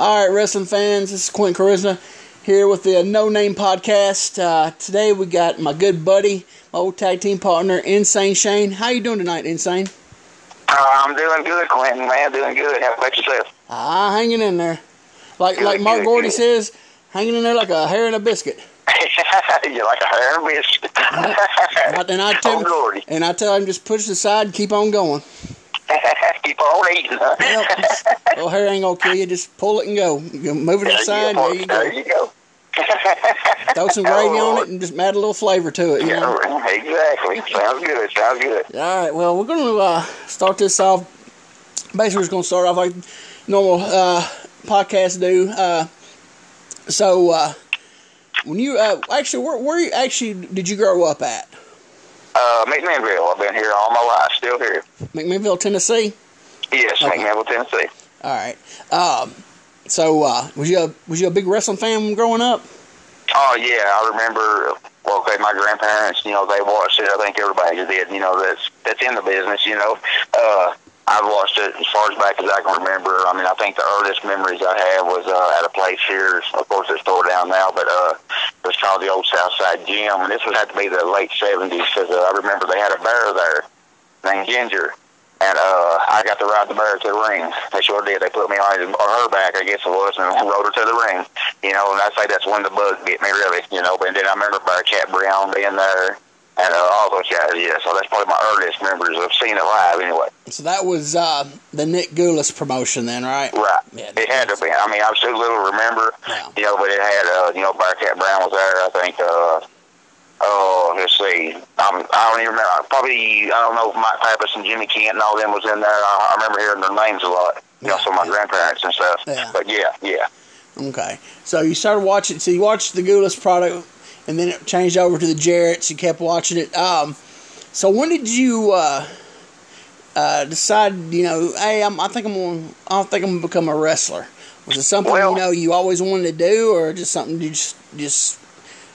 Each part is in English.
All right, wrestling fans, this is Quentin Charisma here with the No Name Podcast. Uh, today we got my good buddy, my old tag team partner, Insane Shane. How you doing tonight, Insane? Uh, I'm doing good, Quentin, man. Doing good. How about yourself? Ah, hanging in there. Like Good, like Mark good, Gordy good. says, hanging in there like a hair in a biscuit. You're like a hair and a biscuit. And I tell oh, Gordy. and I tell him just push it aside and keep on going. Keep on eating, huh? Yep. Little hair ain't gonna kill you. Just pull it and go. You move it to the side. there There you go. There you go. Throw some gravy on it and just add a little flavor to it. You know? Yeah, exactly. Sounds good. Sounds good. All right. Well, we're to uh, start this off. Basically, we're just to start off like normal uh, podcasts do. Uh, so, uh, when you uh, actually, where, where you actually did you grow up at? Uh, McMinnville. I've been here all my life. Still here. McMinnville, Tennessee. Yes, Okay. McMinnville, Tennessee. All right. Um, so, uh, was you a, was you a big wrestling fan growing up? Oh yeah, I remember. Well, okay, my grandparents, you know, they watched it. I think everybody did. You know, that's that's in the business. You know, uh, I've watched it as far as back as I can remember. I mean, I think the earliest memories I have was uh, at a place here. Of course, it's tore down now, but uh, it was called the Old Southside Gym, and this would have to be the late '70s because uh, I remember they had a bear there named Ginger. And uh, I got to ride the bear to the ring. They sure did. They put me on his, or her back, I guess it was, and rode her to the ring. You know, and I say that's when the bug bit me, really. You know, but then I remember Bearcat Brown being there, and uh, all those guys. Yeah, so that's probably my earliest memories of seeing it live. Anyway, So that was uh, the Nick Gulas promotion, then, right? right? Yeah, it had to be. I mean, I'm so little to remember. Yeah. You know, but it had. Uh, you know, Bearcat Brown was there. I think. Uh, Oh, let's see. Um, I don't even remember. Probably, I don't know if Mike Pappas and Jimmy Kent and all them was in there. I, I remember hearing their names a lot. You know, Yeah, some of my yeah. grandparents and stuff. Yeah. But yeah, yeah. Okay. So you started watching. So you watched the Gulas product, and then it changed over to the Jarrett's. You kept watching it. Um, so when did you uh, uh, decide? You know, hey, I'm, I think I'm gonna. I think I'm gonna become a wrestler. Was it something Well- you know you always wanted to do, or just something you just just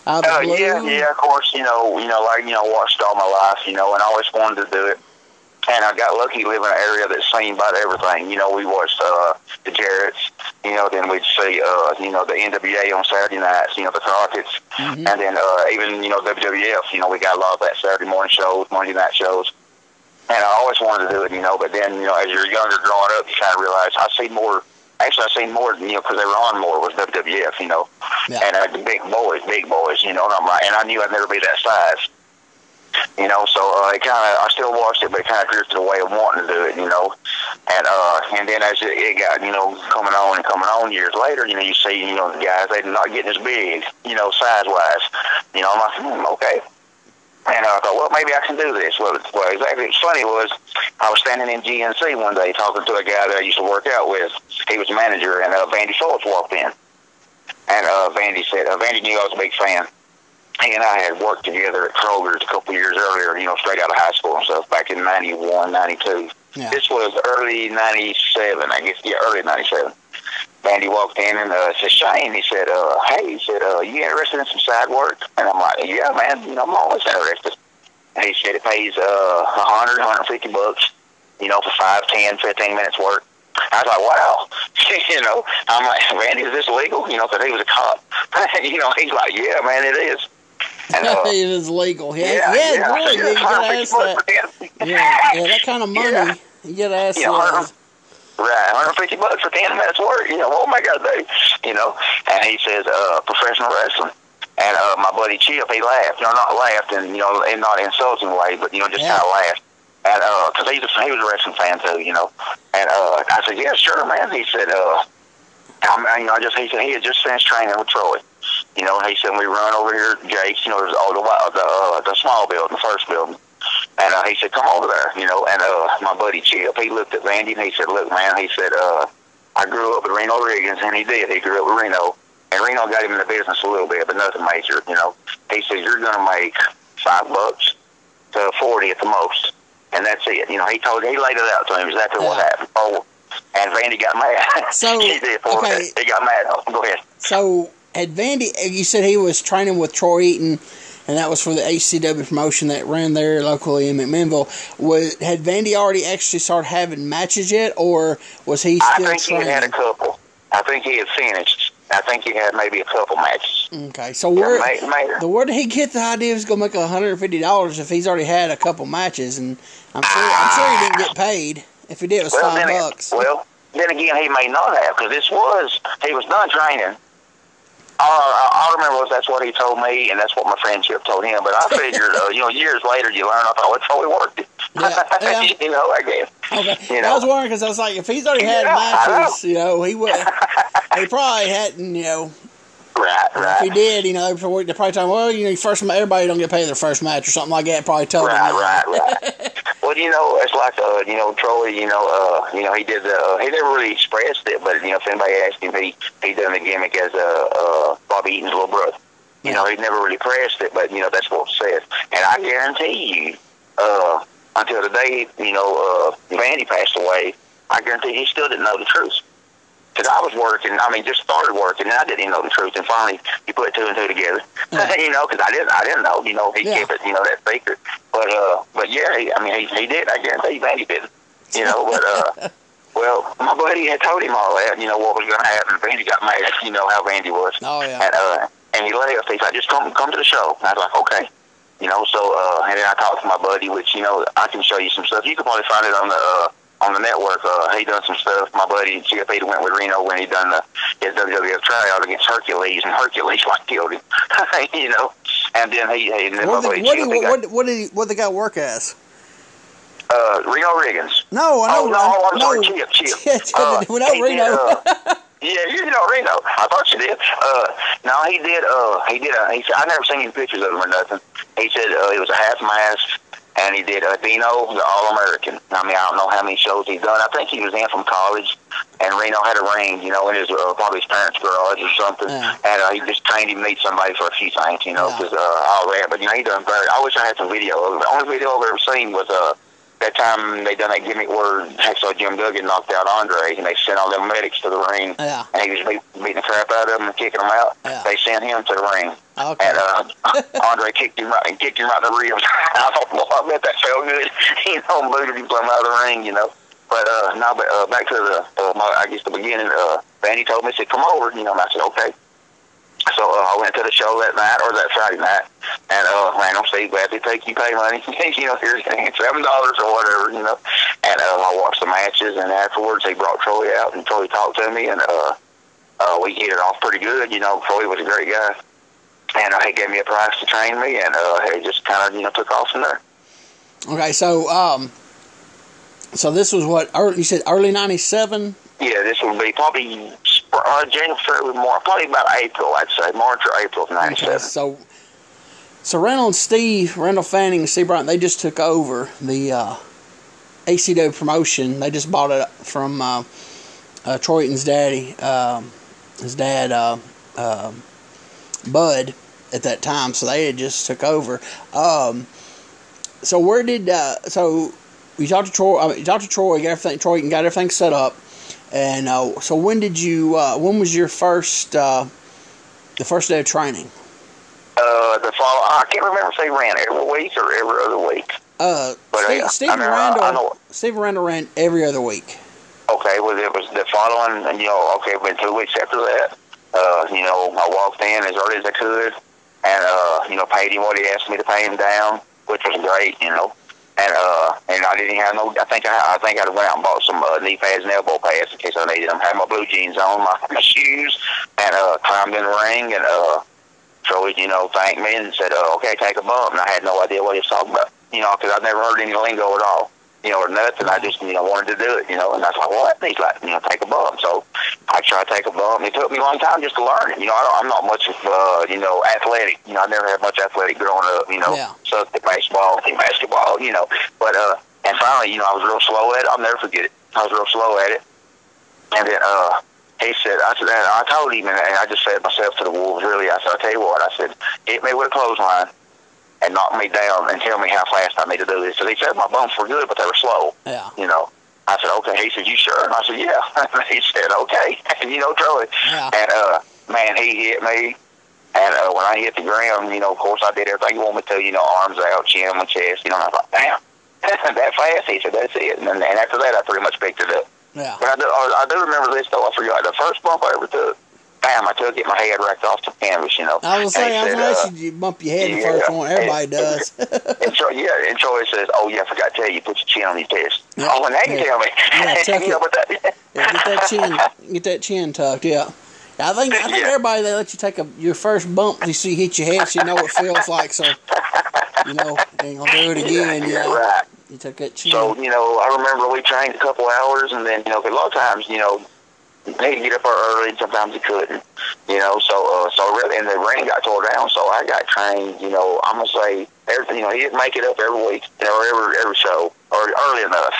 out of Uh, the blue? yeah, yeah, of course, you know, you know, like, you know, watched all my life, you know, and I always wanted to do it. And I got lucky live in an area that's seen about everything. You know, we watched uh, the Jarretts, you know, then we'd see, uh, you know, the NWA on Saturday nights, you know, the Crockett's, Mhm. and then uh, even, you know, WWF, you know, we got a lot of that Saturday morning shows, Monday night shows. And I always wanted to do it, you know, but then, you know, as you're younger growing up, you kind of realize I see more, actually I seen more, you know, because they were on more was WWF, you know Yeah. and uh, the big boys, big boys, you know. And I'm like, and I knew I'd never be that size, you know. So uh, it kind of, I still watched it, but it kind of drifted away of wanting to do it, you know. And uh, and then as it, it got, you know, coming on and coming on years later, you know, you see, you know, the guys they're not getting as big, you know, size wise. You know, I'm like, hmm, okay. And uh, I thought, well, maybe I can do this. Well, well, exactly. What's funny was I was standing in GNC one day talking to a guy that I used to work out with. He was a manager, and uh, Vandy Schultz walked in. And uh, Vandy said, uh, Vandy knew I was a big fan. He and I had worked together at Kroger's a couple of years earlier, you know, straight out of high school and stuff, back in 91, 92. Yeah. This was early 97, I guess, yeah, early 97. Vandy walked in and uh, said, Shane, he said, uh, hey, he said, uh, you interested in some side work? And I'm like, yeah, man, you know, I'm always interested. And he said it pays uh, 100, 150 bucks, you know, for five, ten, fifteen minutes work. I was like, wow. you know, I'm like, Randy, is this legal? You know, because he was a cop. you know, he's like, yeah, man, it is. And, uh, it is legal. Yeah, yeah, yeah, yeah. Really. You gotta ask that. bucks for 10." Yeah, yeah, that kind of money. Yeah. You gotta ask Yeah, that. Right, 150 bucks for 10 minutes work. You know, what am I going to do? You know, and he says, uh, professional wrestling. And uh, my buddy Chip, he laughed. You know, not laughed and, you know, in not insulting way, but, you know, just Yeah. kind of laughed. And, uh, cause he's a, he was a wrestling fan too, you know. And, uh, I said, yeah, sure, man. He said, uh, I mean, you know, I just, he said, he had just finished training with Troy. You know, he said, we run over here to Jake's, you know, there's all the, the, uh, the small building, the first building. And uh, he said, come over there, you know. And uh, my buddy Chip, he looked at Vandy and he said, look, man, he said, uh, I grew up with Reno Riggins, and he did. He grew up with Reno. And Reno got him in the business a little bit, but nothing major, you know. He said, you're going to make five bucks to 40 at the most. And that's it. You know, he told, he laid it out to him exactly what happened. Oh, and Vandy got mad. So, he did. For okay. He got mad. Oh, go ahead. So had Vandy? Uh, you said he was training with Troy Eaton, and that was for the HCW promotion that ran there locally in McMinnville. Was had Vandy already actually started having matches yet, or was he Still I think he training? had had a couple. I think he had finished. I think he had maybe a couple matches. Okay, so where May- may- the where did he get the idea he was gonna make hundred and fifty dollars if he's already had a couple matches and I'm sure I'm ah. sure he didn't get paid. If he did, it was well, five bucks. well, then again, he may not have because this was he was done training. I, I remember was that's what he told me, and that's what my friend Chip told him. But I figured, uh, you know, years later, you learn. I thought, it's probably worked. Yeah, yeah. you know, I guess. Okay, You I was wondering because I was like, if he's already had Yeah, I know. matches, you know, he would. he probably hadn't, you know. Right, right. If he did, you know, they probably told him, well, you know, first everybody don't get paid their first match or something like that. Probably told him. right, right, right. Well, you know, it's like, uh, you know, Troy. You know, uh, you know, he did. Uh, he never really expressed it, but you know, if anybody asked him, he he done the gimmick as uh, uh, Bobby Eaton's little brother. You know, he never really pressed it, but you know that's what it says. And I guarantee you, uh, until the day you know uh, Vandy passed away, I guarantee he still didn't know the truth. Because I was working, I mean, just started working, and I didn't even know the truth. And finally, you put two and two together, Yeah. you know, because I didn't, I didn't know. You know, he Yeah. kept it, you know, that secret. But, uh, but yeah, he, I mean, he, he did. I guarantee Vandy didn't. You know, but uh, well, my buddy had told him all that. You know what was going to happen. Vandy got mad. You know how Vandy was. Oh yeah. And uh, and he left. He said, "Just come come to the show." And I was like, "Okay." You know, so uh, and then I talked to my buddy, which you know I can show you some stuff. You can probably find it on the uh, on the network. Uh, he done some stuff. My buddy CFA went with Reno when he done the his WWF tryout against Hercules, and Hercules like killed him. you know, and then he, he and then What my did, buddy what, did, he got, what, what did he, what the guy work as? uh, Reno Riggins. No, I know. Oh, no, I'm sorry, no. Chip, Chip. Yeah, Chip, Uh, we know Reno. did, uh, yeah, you know Reno. I thought you did. Uh, no, he did. Uh, he did. Uh, he said I never seen any pictures of him or nothing. He said uh, it was a half mask, and he did uh, Dino, the All American. I mean, I don't know how many shows he's done. I think he was in from college, and Reno had a ring, you know, in his uh, probably his parents' garage or something, Yeah. and uh, he just trained him to meet somebody for a few things, you know, Yeah. because uh, all that. But you know, he done very. I wish I had some video. of it. The only video I've ever seen was uh that time they done that gimmick where Hacksaw Jim Duggan knocked out Andre, and they sent all them medics to the ring, Yeah. and he was beat, beating the crap out of them and kicking them out. Yeah. They sent him to the ring, Okay. and uh, Andre kicked him right and kicked him right in the ribs. I thought, well, I bet that felt good. you know, booted him from out of the ring, you know. But uh, no, but uh, back to the, uh, my, I guess the beginning. Uh, Vandy told me, said, "Come over," you know, and I said, "Okay." So uh, I went to the show that night or that Friday night, and uh, ran on stage. Gladly take you pay money, you know, here's seven dollars or whatever, you know. And uh, I watched the matches, and afterwards they brought Troy out, and Troy talked to me, and uh, uh, we hit it off pretty good. You know, Troy was a great guy, and uh, he gave me a price to train me, and uh, it just kind of you know took off from there. Okay, so um, so this was what early, you said early '97. Yeah, this would be probably uh, January, February, March, probably about April, I'd say March or April of '97. Okay, so so Randall and Steve, Randall Fanning and Steve Bryant, they just took over the uh, ACW promotion. They just bought it from uh, uh, Troy Eaton's daddy, um, his dad, uh, um Bud, at that time. So they had just took over. Um, so where did uh, so you talked to Troy? I mean, you talked to Troy, got everything. Troy got everything set up. And uh, so when did you? Uh, when was your first? Uh, the first day of training. Uh, the fall, I can't remember if they ran every week or every other week. Uh, But Steve, I- Stephen I Randall. I know- Stephen Randall ran every other week. Okay, well, it was the following, and you know, okay, went two weeks after that. Uh, you know, I walked in as early as I could, and uh, you know, paid him what he asked me to pay him down, which was great, you know. And uh, and I didn't have no. I think I, I think I went out and bought some uh, knee pads and elbow pads in case I needed them. Had my blue jeans on, my, my shoes, and uh, climbed in the ring, and uh, Troy, you know, thanked me and said, uh, "Okay, take a bump." And I had no idea what he was talking about, you know, because I'd never heard any lingo at all you know, or nothing. I just, you know, wanted to do it, you know, and I was like, what? And he's like, you know, take a bump. So I tried to take a bump. It took me a long time just to learn it. You know, I don't, I'm not much of, uh, you know, athletic. You know, I never had much athletic growing up, you know, Yeah. so baseball, basketball, you know. But, uh, and finally, you know, I was real slow at it. I'll never forget it. I was real slow at it. And then, uh, he said, I said, and I told him, and I just said myself to the wolves, really, I said, I'll tell you what, I said, hit me with a clothesline and knock me down and tell me how fast I need to do this. So he said my bumps were good, but they were slow Yeah. you know. I said, okay. He said, you sure? And I said, yeah. He said, okay. And, you know, Troy. Yeah. And, uh, man, he hit me. And uh, when I hit the ground, you know, of course, I did everything you want me to, you know, arms out, chin on my chest, you know, and I was like, damn, that fast? He said, that's it. And then and after that, I pretty much picked it up. Yeah. But I do, I do remember this though. I forgot the first bump I ever took. Bam! I took it. My head racked off the canvas. You know. I was saying, I was said, uh, you, you bump your head the yeah. first one. Everybody does. And Troy, yeah, and Troy says, "Oh yeah, I forgot to tell you, put your chin on your chest." Yeah. Oh, and they can tell me. Yeah, tuck you know, that, Yeah, get that chin, get that chin tucked. Yeah. I think I think Yeah. everybody they let you take a your first bump you see hit your head, so you know what it feels like. So you know you ain't gonna do it again. You yeah, know, right. you took that chin. So you know, I remember we trained a couple hours, and then you know, a lot of times, you know, they'd get up early, and sometimes they couldn't. You know, so uh, so really, and the ring got tore down, so I got trained. You know, I'm gonna say everything. You know, he didn't make it up every week, you know, every every show or early enough.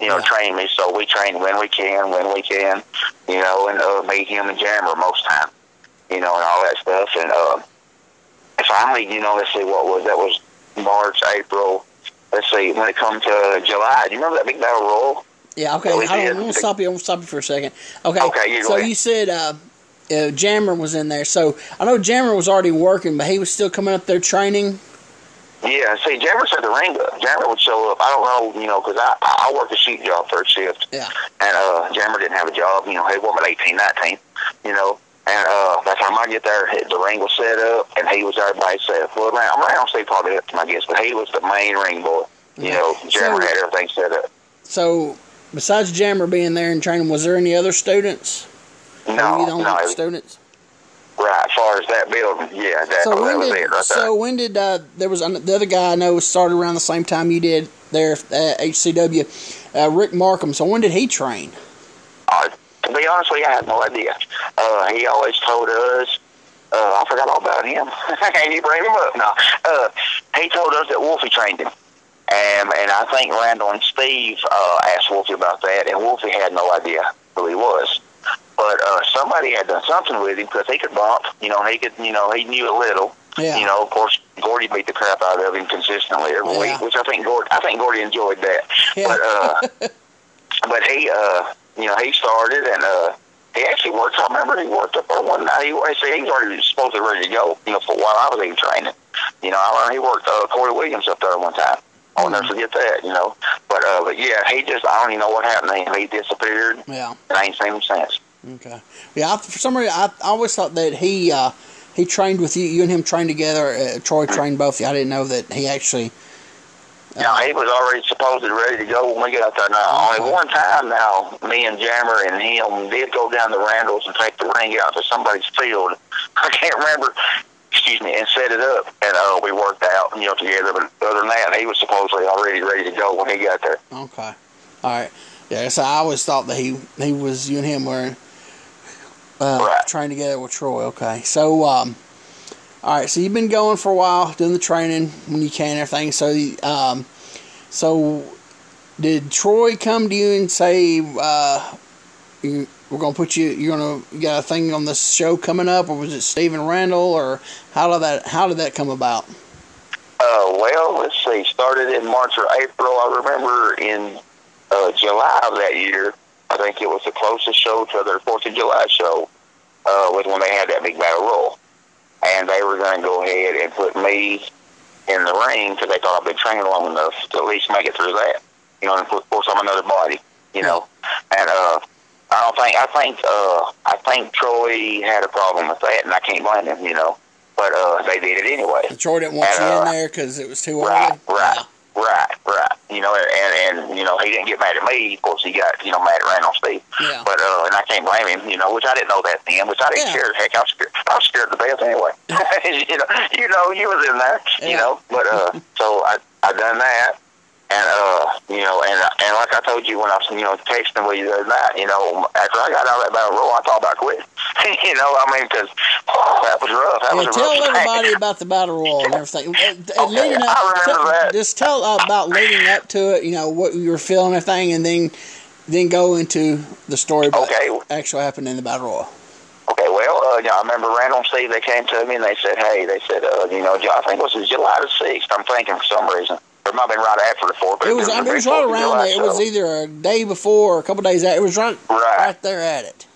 You know, Yeah. train me. So we train when we can, when we can. You know, and uh, me, him, and Jammer most time. You know, and all that stuff, and uh, finally, you know, let's see what was that was March, April. Let's see, when it comes to July, do you remember that big battle royal? Yeah. Okay. Well, I don't, gonna stop you. I'm gonna stop you for a second. Okay. Okay, you so ahead. you said uh, uh, Jammer was in there. So I know Jammer was already working, but he was still coming up there training. Yeah, see, Jammer said the ring up. Jammer would show up. I don't know, you know, because I I work a sheet job third shift, Yeah. and uh, Jammer didn't have a job. You know, he worked at eighteen, nineteen. You know, and uh, by the time I get there, the ring was set up, and he was there by himself. Well, I'm around Steve probably up to my guess, but he was the main ring boy. You Okay. know, Jammer So- had everything set up. So besides Jammer being there and training, was there any other students? No, you the only no, students? right. As far as that building, yeah, that, So when was did it right there. so when did uh, there was an- the other guy I know started around the same time you did there at HCW, uh, Rick Markham. So when did he train? Uh, to be honest with you, I have no idea. Uh, he always told us. Uh, I forgot all about him. Can you bring him up? No. Uh, he told us that Wolfie trained him. And, and I think Randall and Steve uh, asked Wolfie about that, and Wolfie had no idea who he was. But uh, somebody had done something with him because he could bump. You know, he could. You know, he knew a little. Yeah. You know, of course, Gordy beat the crap out of him consistently every Yeah. week, which I think Gordy. I think Gordy enjoyed that. Yeah. But uh, but he, uh, you know, he started and uh, he actually worked. I remember he worked up there one night. He, I say he was already supposed to be ready to go. You know, for while I was even training. You know, I remember he worked uh, Corey Williams up there one time. I'll never forget that. You know, but uh, but yeah, he just I don't even know what happened to him. He disappeared. Yeah. And I ain't seen him since. Okay. Yeah. I, for some reason, I, I always thought that he uh, he trained with you. You and him trained together. Uh, Troy trained both. of you. I didn't know that he actually. Uh, No, he was already supposed to ready to go when we got out there. Now, Okay. only one time now, me and Jammer and him did go down to Randall's and take the ring out to somebody's field. I can't remember, excuse me, and set it up. Uh, we worked out, you know, together. But other than that, he was supposedly already ready to go when he got there. Okay. All right. Yeah. So I always thought that he he was you and him were uh, Right. trained together with Troy. Okay. So um. All right, so you've been going for a while, doing the training when you can, and everything. So, um, so did Troy come to you and say, uh, you, "We're gonna put you, you're gonna you got a thing on this show coming up," or was it Stephen Randall, or how did that how did that come about? Uh, well, let's see. Started in March or April. I remember in uh, July of that year. I think it was the closest show to their Fourth of July show. Uh, was when they had that big battle royal, and they were going to go ahead and put me in the ring because they thought I'd been training long enough to at least make it through that. You know, and put force on another body. You know, and uh, I don't think I think uh, I think Troy had a problem with that, and I can't blame him. You know, but uh, they did it anyway. And Troy didn't want And, you in uh, there because it was too Right, early. right, right, right. You know, and and you know he didn't get mad at me. Of course, he got you know mad at Randall Steve. Yeah. But uh, and I can't blame him. You know, which I didn't know that then. Which I didn't Yeah. care. Heck, I was scared. I was scared to death anyway. you know, you know, you was in there. Yeah. You know, but uh, so I I done that. And uh, you know, and and like I told you when I was, you know, texting with you the other night, you know, after I got out of that battle royal, I thought about quitting. you know, I mean, because that was rough. That Yeah, was tell rough everybody thing. about the battle royal and everything. Uh, Okay, leading up, I remember tell- that. Just tell about leading up to it. You know what you were feeling, and everything, and then then go into the story about Okay. actually happened in the battle royal. Okay, well, uh, yeah, I remember Randall and Steve, they came to me and they said, hey, they said, uh, you know, I think it was July the 6th, I'm thinking for some reason. It might have been right after the 4th. But It was. a I mean, it was right around there. It was either a day before or a couple days out. It was right Right. right there at it.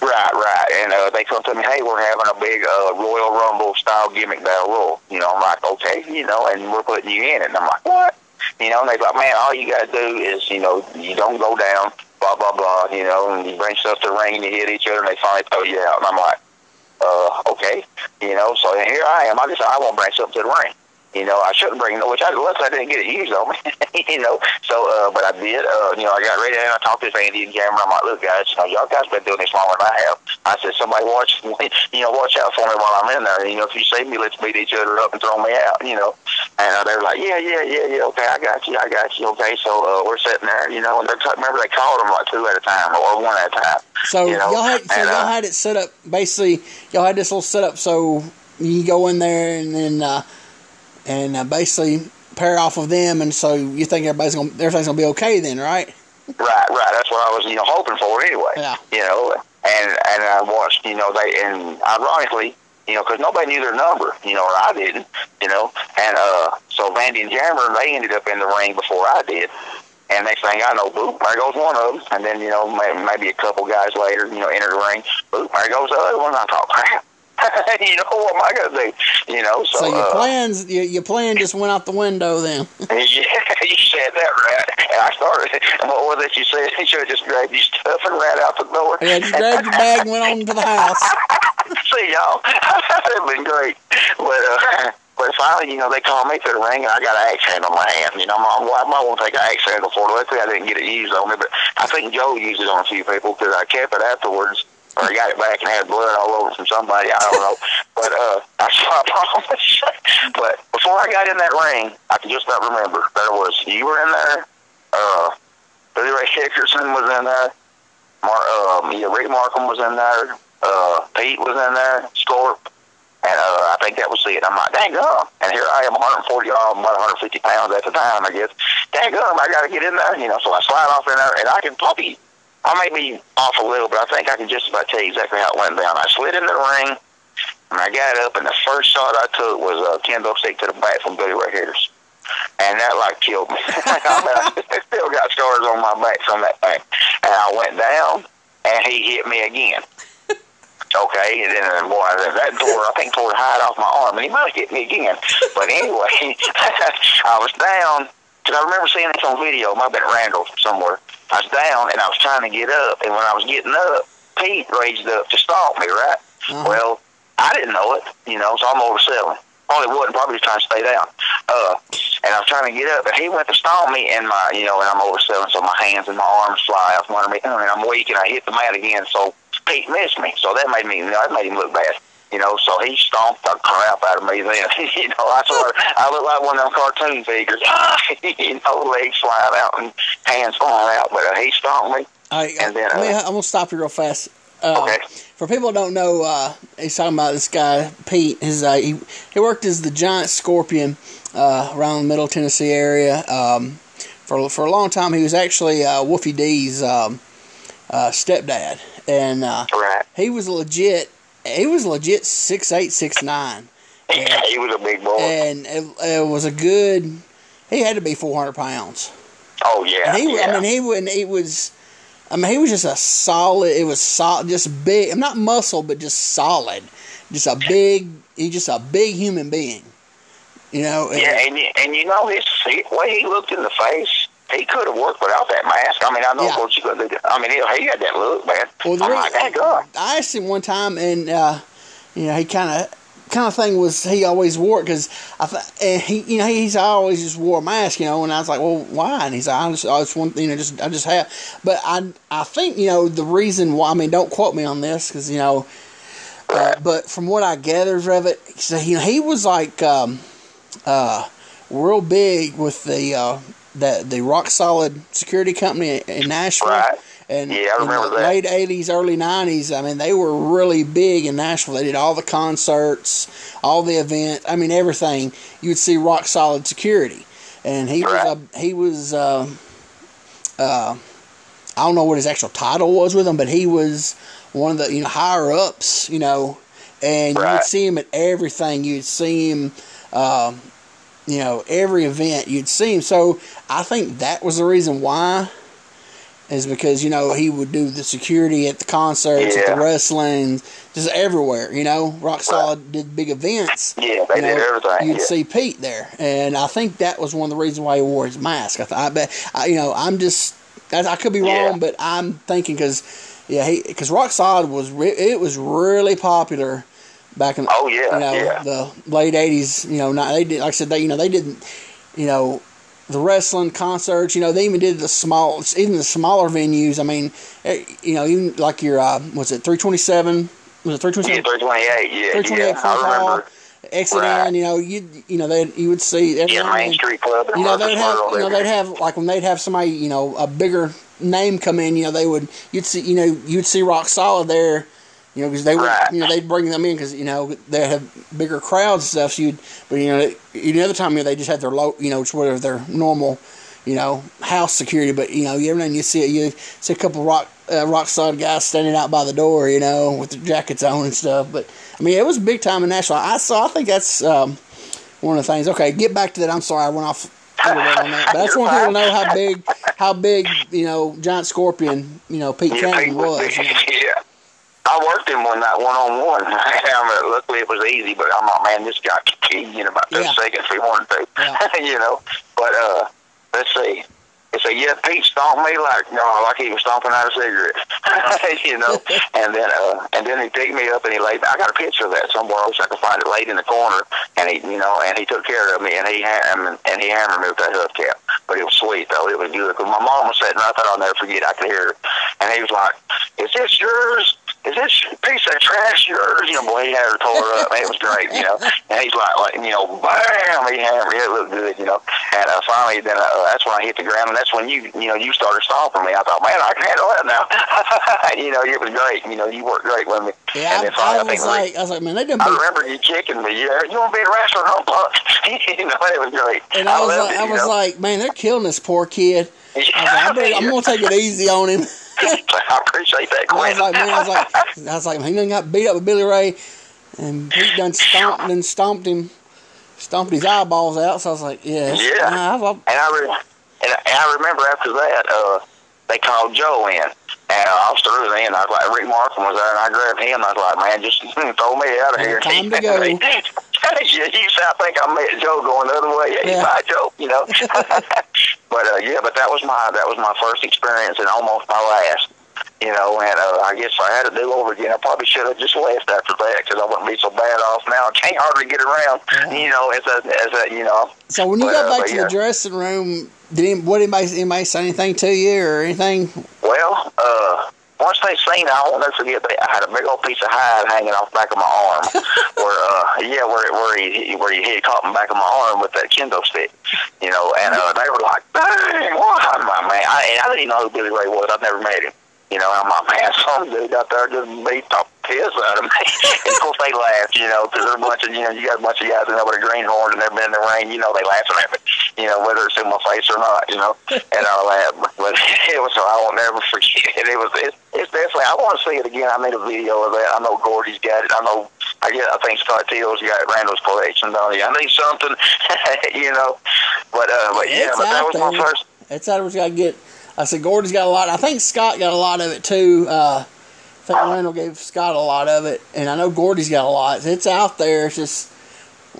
Right, right. And uh, they come to me, hey, we're having a big uh, Royal Rumble style gimmick battle royal. You know, I'm like, okay, you know, and we're putting you in it. And I'm like, what? You know, and they're like, man, all you got to do is, you know, you don't go down blah blah blah, you know, and you bring stuff to the ring and you hit each other and they finally throw you out. And I'm like, uh, okay, you know. So here I am. I just I won't bring something to the ring. You know, I shouldn't bring, which I, luckily I didn't get it used on me. you know, so, uh, but I did. Uh, you know, I got ready and I talked to Andy and Cameron. I'm like, look, guys, you know, y'all guys been doing this longer than I have. I said, somebody watch, you know, watch out for me while I'm in there. You know, if you see me, let's beat each other up and throw me out. You know, and uh, they were like, yeah, yeah, yeah, yeah, okay, I got you, I got you, okay. So uh, we're sitting there, you know, and they're t- remember they called them like two at a time or one at a time. So you know? y'all had so and, y'all uh, had it set up basically. Y'all had this little setup so you go in there and then uh, and uh, basically pair off of them, and so you think everybody's gonna everything's gonna be okay then, right? Right, right. That's what I was, you know, hoping for anyway. Yeah. You know, and and I watched, you know, they and ironically, you know, because nobody knew their number, you know, or I didn't, you know, and uh, so Vandy and Jammer, they ended up in the ring before I did. And next thing I know, boop, there goes one of them. And then, you know, maybe, maybe a couple guys later, you know, enter the ring. Boop, there goes the other one. I thought, crap. you know, what am I going to do? You know, so. So your uh, plans your, your plan just went out the window then. yeah, you said that right. And I started. What was it you said? You should have just grabbed your stuff and ran out the door. yeah, you grabbed your bag and went on to the house. See y'all. It'd been great. But uh, but finally, you know, they called me to the ring, and I got an axe handle in my hand. You know, I'm, I might want to take an axe handle for it. Luckily, I didn't get it used on me, but I think Joe used it on a few people because I kept it afterwards. Or got it back and had blood all over from somebody. I don't know. But uh, I saw I promise. but before I got in that ring, I can just not remember. There was you were in there. Uh, Billy Ray Dickerson was in there. Mar- um, yeah, Rick Markham was in there. Uh, Pete was in there. Scorp. And uh, I think that was it. I'm like, dang gum. And here I am, 140, uh, about 150 pounds at the time, I guess. Dang gum, I got to get in there. You know, so I slide off in there, and I can probably, I may be off a little, but I think I can just about tell you exactly how it went down. I slid in the ring, and I got up, and the first shot I took was a kendo stick to the back from Billy Ray Hitters. And that, like, killed me. I still got scars on my back from that thing. And I went down, and he hit me again. Okay, and then uh, boy, that tore, I think tore hide off my arm, and he might hit me again. But anyway, I was down, because I remember seeing this on video, it might have been Randall somewhere. I was down, and I was trying to get up, and when I was getting up, Pete raised up to stop me, right? Uh-huh. Well, I didn't know it, you know, so I'm over seven. Probably wasn't, probably just trying to stay down. Uh, and I was trying to get up, and he went to stomp me, and my, you know, and I'm over seven, so my hands and my arms fly out from under me, and I'm weak, and I hit the mat again, so Pete missed me, so that made me, you know, that made him look bad. You know, so he stomped the crap out of me then. you know, I sort of, I look like one of them cartoon figures. you know, legs flying out and hands flying out, but uh, he stomped me. Right, And then, let me, uh, I'm gonna stop you real fast. Uh, Okay. For people who don't know, uh, he's talking about this guy Pete. His uh, he he worked as the giant scorpion uh, around the Middle Tennessee area um, for for a long time. He was actually uh, Wolfie D's um, uh, stepdad, and uh, Right. he was legit. He was legit six eight six nine, Yeah, he was a big boy. and it, it was a good. He had to be four hundred pounds. oh yeah. And he, yeah. I mean, he wouldn't. He was. I mean, he was just a solid. It was solid, just big. I'm not muscle, but just solid. Just a big. He's just a big human being. You know. and- Yeah, and you- and you know his the way he looked in the face, he could have worked without that mask. I mean, I know Yeah. what you could do. I mean, he, he had that look, man. Well, the I'm reason, like, God. I asked him one time, and uh, you know, he kind of kind of thing was he always wore it because I th- and he you know he's always just wore a mask, you know, and I was like, well, why? And he's like, I just, I just want you know, just I just have, but I I think you know the reason why. I mean, don't quote me on this because you know. Uh, but from what I gathered of it, so, you know, he was like um, uh, real big with the uh, the the Rock Solid Security Company in Nashville. Right. And Yeah, I remember in the that. late '80s, early '90s, I mean, they were really big in Nashville. They did all the concerts, all the events. I mean, everything. You would see Rock Solid Security, and he Right. was a he was. Uh, uh, I don't know what his actual title was with them, but he was one of the you know higher ups, you know, and you'd see him at everything. You'd see him, um, you know, every event. You'd see him. So I think that was the reason why, is because you know he would do the security at the concerts, at the wrestling, just everywhere. You know, Rock Solid did big events. Yeah, they you did know, everything. You'd yeah. see Pete there, and I think that was one of the reasons why he wore his mask. I, th- I bet, I, you know, I'm just, I could be wrong, Yeah. but I'm thinking because yeah, he because Rock Solid was re- it was really popular back in Oh, yeah, you know yeah. the late '80s. You know, not they did like I said they you know they didn't you know the wrestling concerts. You know, they even did the small even the smaller venues. I mean, eh, you know, even like your uh, was it 327? Was it three twenty seven? Three twenty eight. Yeah, 328 yeah. I remember. Exit Right. in, you know, you you know they you would see every Yeah, Main Street Club. you know they'd have you know they'd have like when they'd have somebody you know a bigger name come in you know they would you'd see you know you'd see Rock Solid there you know because they would Right. you know they'd bring them in because you know they have bigger crowds and stuff so you'd but you know any other time you know they just had their low you know just whatever their normal you know house security but you know every now and you see you see a couple rock uh, rock solid guys standing out by the door you know with their jackets on and stuff but I mean it was big time in Nashville I saw I think that's um, one of the things okay get back to that I'm sorry I went off a little bit on that but I just want people to know how big how big you know Giant Scorpion you know Pete Cannon was was you know. yeah. I worked him one night one on one. Luckily it was easy, but I'm like, man, this guy could kill you in about two Yeah. seconds if he wanted to. Yeah. you know. But uh let's see. They say, yeah, Pete stomped me like no, like he was stomping out a cigarette. you know. and then uh and then he picked me up and he laid I got a picture of that somewhere. I wish I could find it laid in the corner and he you know, and he took care of me and he ha- and he hammered me with that hubcap. But it was sweet though. It was good. 'Cause my mom was sitting there, I thought I'll never forget. I could hear her. And he was like, Is this yours? Is this piece of trash yours? You know, boy, he had her tore up. It was great, you know. And he's like, like you know, bam, he hammered me. It looked good, you know. And uh, finally, then uh, that's when I hit the ground, and that's when you, you know, you started stomping me. I thought, man, I can handle that now. you know, it was great. You know, you worked great with me. Yeah, and then I, finally, I I think was like, I was like, man, they done I remember you kicking me. Yeah, you want to be a wrestler, huh, punk? you know, it was great. And I was loved like, it, I was know? like, man, they're killing this poor kid. I was like, I'm, I'm gonna take it easy on him. I appreciate that, I was like, man, I was like, I was like, man, he done got beat up with Billy Ray, and Pete done stomped and stomped him, stomped his eyeballs out. So I was like, yeah, Yeah. I, I, And I re- and, I- and I remember after that, uh, they called Joe in. And uh, I was through then. I was like, Rick Markham was there, and I grabbed him. I was like, man, just throw me out of here. Time to go. you, you sound think I met Joe going the other way. Hey, Yeah. bye, Joe. You know. but uh, yeah, but that was my that was my first experience and almost my last. You know, and uh, I guess if I had to do over again. I probably should have just left after that because I wouldn't be so bad off now. I can't hardly get around. Yeah. You know, as a as a you know. so when you But, got uh, back but to yeah. the dressing room, did any, what anybody anybody say anything to you or anything? Well, uh, once they seen it, I won't never forget. They, I had a big old piece of hide hanging off the back of my arm, where uh, yeah, where where he where he hit caught in the back of my arm with that kendo stick, you know. And uh, they were like, "Dang, why, my man?" I, I didn't even know who Billy Ray was. I'd never met him. You know, I'm like, man, some dude out there just beat the piss out of me. and of course, they laughed, you know, because they're a bunch of, you know, you got a bunch of guys that know what a greenhorn and they've been in the rain, you know, they laughing at me, you know, whether it's in my face or not, you know, and I laugh. But it was, I won't never forget. It It was, it, it's definitely, I want to see it again. I made a video of that. I know Gordy's got it. I know, I get, I think Scott Teal's got Randall's collection, don't he? I need something, you know, but, uh, but yeah, It's but that was my there. first. It's out we got to get. I said Gordon's got a lot. I think Scott got a lot of it too. Uh, I think Randall gave Scott a lot of it, and I know Gordy's got a lot. It's out there. It's just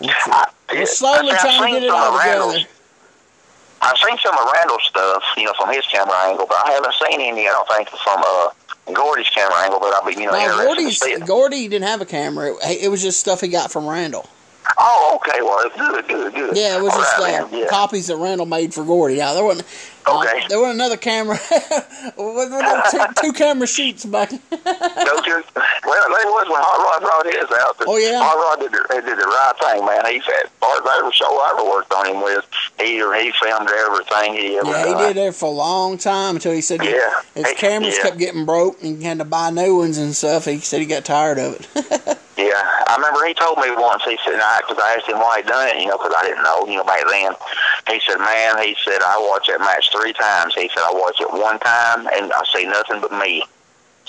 I- we're slowly trying to get it all together. I've seen some of Randall's stuff, you know, from his camera angle, but I haven't seen any. I don't think from uh, Gordy's camera angle. But I'll be, you know, Now, interested Gordy's, to see it. Gordy didn't have a camera. It, it was just stuff he got from Randall. Oh, okay. Well, it's good, good, good. Yeah, it was All just right, uh, yeah. copies that Randall made for Gordy. Now there wasn't. uh, Okay. there wasn't another camera. Two, two camera sheets back. Don't you? Well, there was when Hot Rod brought his out. Oh, yeah? Hot Rod did the, did the right thing, man. He said, far as every show I ever worked on him with, he he filmed everything he ever Yeah, he did that for a long time until he said Yeah. his cameras yeah. kept getting broke and he had to buy new ones and stuff. He said he got tired of it. Yeah, I remember he told me once. He said, because I asked him why he done it, you know, because I didn't know, you know, back then. He said, "Man," he said, "I watched that match three times." He said, "I watched it one time and I see nothing but me.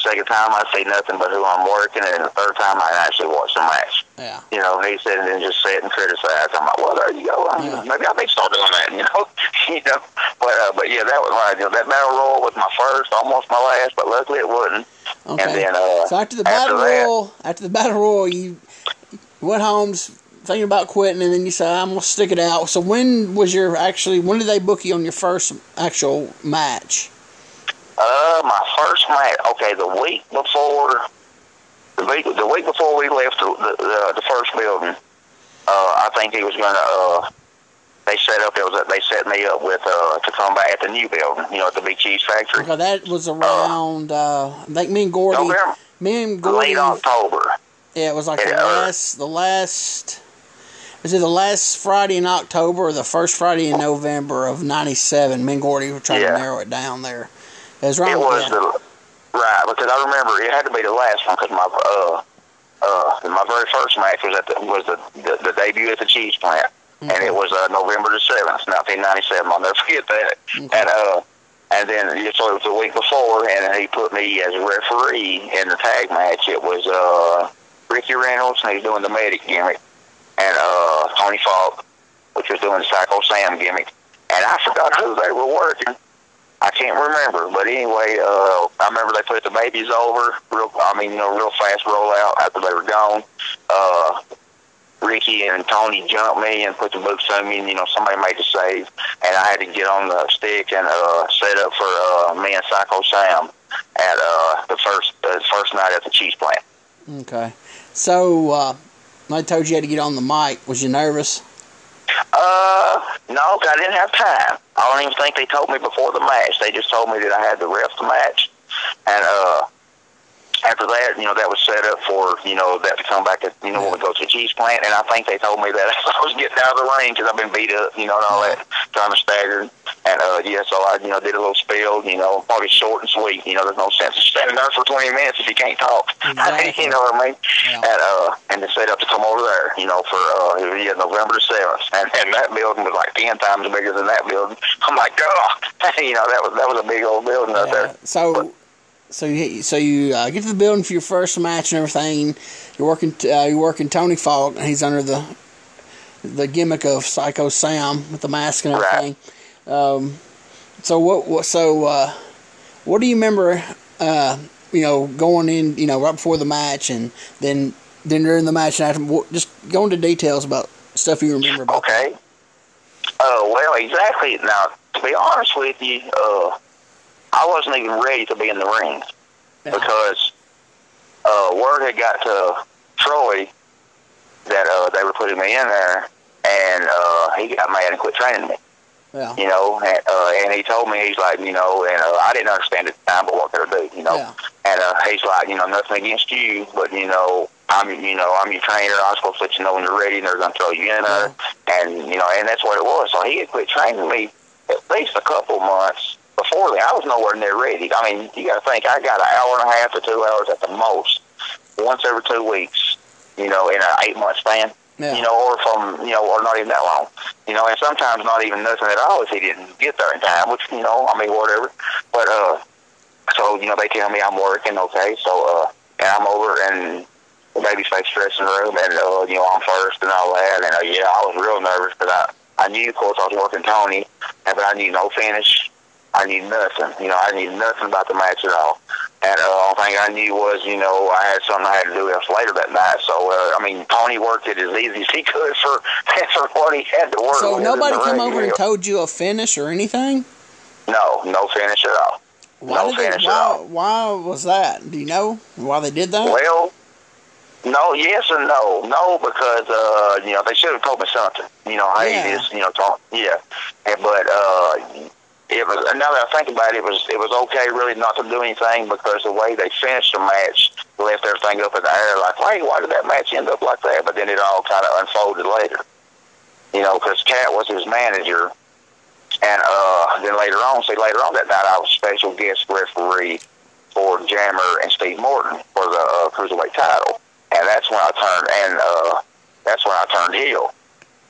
Second time, I see nothing but who I'm working, and the third time, I actually watch the match." yeah. You know, he said, and then just sit and criticize. I'm like, well, there you go. I Yeah. Maybe I may start doing that. You know, you know. But uh, but yeah, that was my you know, that battle royal was my first, almost my last, but luckily it wasn't. Okay. And then uh, so after the after battle that- after the battle royal, you went home thinking about quitting, and then you said, "I'm gonna stick it out." So when was your actually? When did they book you on your first actual match? Uh, my first match. Okay, the week before, the week the week before we left the the, the first building, uh, I think he was gonna. Uh, they set up. It was. They set me up with uh, to come back at the new building. You know, at the Big Cheese Factory. Okay, that was around. Uh, I think me and Gordy. November, me and Gordy. late October. Yeah, it was like the uh, last. The last. Was it the last Friday in October or the first Friday in November of '97? Me and Gordy were trying Yeah. to narrow it down there. It was right. It was the right because I remember it had to be the last one because my uh uh my very first match was at the was the the, the debut at the cheese plant and it was uh, November the seventh, nineteen ninety seven. I'll never forget that. Okay. And uh and then so it was the week before and he put me as a referee in the tag match. It was uh Ricky Reynolds and he was doing the medic gimmick and uh Tony Falk, which was doing the Psycho Sam gimmick. And I forgot who they were working. I can't remember, but anyway, uh, I remember they put the babies over. Real, I mean, you know, real fast rollout after they were gone. Uh, Ricky and Tony jumped me and put the boots on me, and you know, somebody made the save, and I had to get on the stick and uh, set up for uh, me and Psycho Sam at uh, the first uh, first night at the cheese plant. Okay. So, uh, I told you you had to get on the mic. Was you nervous? Uh, no, I didn't have time. I don't even think they told me before the match. They just told me that I had to ref the match, and uh, after that, you know, that was set up for you know that to come back. At, you know, when we go to the cheese plant, and I think they told me that as I was getting out of the ring because I've been beat up, you know, and all that, trying to stagger. And uh, yeah, so I, you know, did a little spiel, you know, probably short and sweet. You know, there's no sense in standing there for 20 minutes if you can't talk. Exactly. you know what I mean? Yeah. And uh, and they set up to come over there, you know, for uh, yeah, November the seventh, and and that building was like 10 times bigger than that building. I'm like, God, you know, that was that was a big old building out Yeah. there. So, so you so you uh, get to the building for your first match and everything. You're working. Uh, you're working Tony Falk, and he's under the the gimmick of Psycho Sam with the mask and everything. Um, so what? what so uh, what do you remember? Uh, you know, going in. You know, right before the match, and then then during the match and after. what- Just go into details about stuff you remember about. that. Okay. Uh, well, exactly. Now, to be honest with you, uh, I wasn't even ready to be in the ring because uh, word had got to Troy that uh, they were putting me in there, and uh, he got mad and quit training me. Yeah. You know, and, uh, and he told me he's like, you know, and uh, I didn't understand at the time, but what could I do? You know, Yeah. and uh, he's like, you know, nothing against you, but you know, I'm, you know, I'm your trainer. I'm supposed to let you know when you're ready, and they're going to throw you in there, and you know, and that's what it was. So he had quit training me at least a couple months before that. I was nowhere near ready. I mean, you got to think, I got an hour and a half to two hours at the most, once every two weeks. You know, in an eight month span. Yeah. You know, or from you know, or not even that long. You know, and sometimes not even nothing at all if he didn't get there in time. Which you know, I mean, whatever. But uh, so you know, they tell me I'm working, okay. So uh, and I'm over and the baby's face dressing room, and uh, you know, I'm first and all that. And uh, yeah, I was real nervous because I I knew, of course, I was working Tony, and but I knew no finish. I knew nothing. You know, I knew nothing about the match at all. And uh, the only thing I knew was, you know, I had something I had to do else later that night. So, uh, I mean, Tony worked it as easy as he could for for what he had to work. So nobody in the come ring, over and told you a finish or anything. No, no finish at all. Why No did they, finish at all. why was that? Do you know why they did that? Well, no, yes and no. No, because uh, you know they should have told me something. You know, hey, Yeah. this, you know, talk, yeah. And, but uh, it was. Now that I think about it, it was it was okay really not to do anything because the way they finished the match left everything up in the air. Like, hey, why did that match end up like that? But then it all kind of unfolded later. You know, because Cat was his manager. And uh, then later on, see, later on that night, I was special guest referee for Jammer and Steve Morton for the uh, cruiserweight title, and that's when I turned and uh, that's when I turned heel.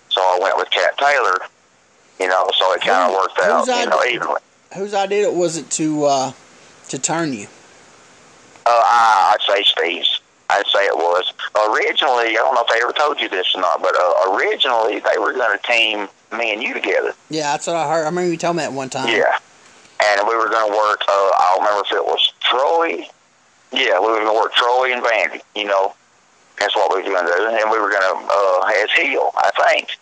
So I went with Cat Taylor, you know. So it kind of worked out, you know, evenly. Whose idea was it to uh, to turn you? Uh, I, I'd say Steve's. I'd say it was originally. I don't know if they ever told you this or not, but uh, originally they were going to team me and you together. Yeah, that's what I heard. I remember you told me that one time. Yeah. And we were going to work, uh, I don't remember if it was Troy. Yeah, we were going to work Troy and Vandy, you know. That's what we were going to do. And we were going to, uh, as heel, I think.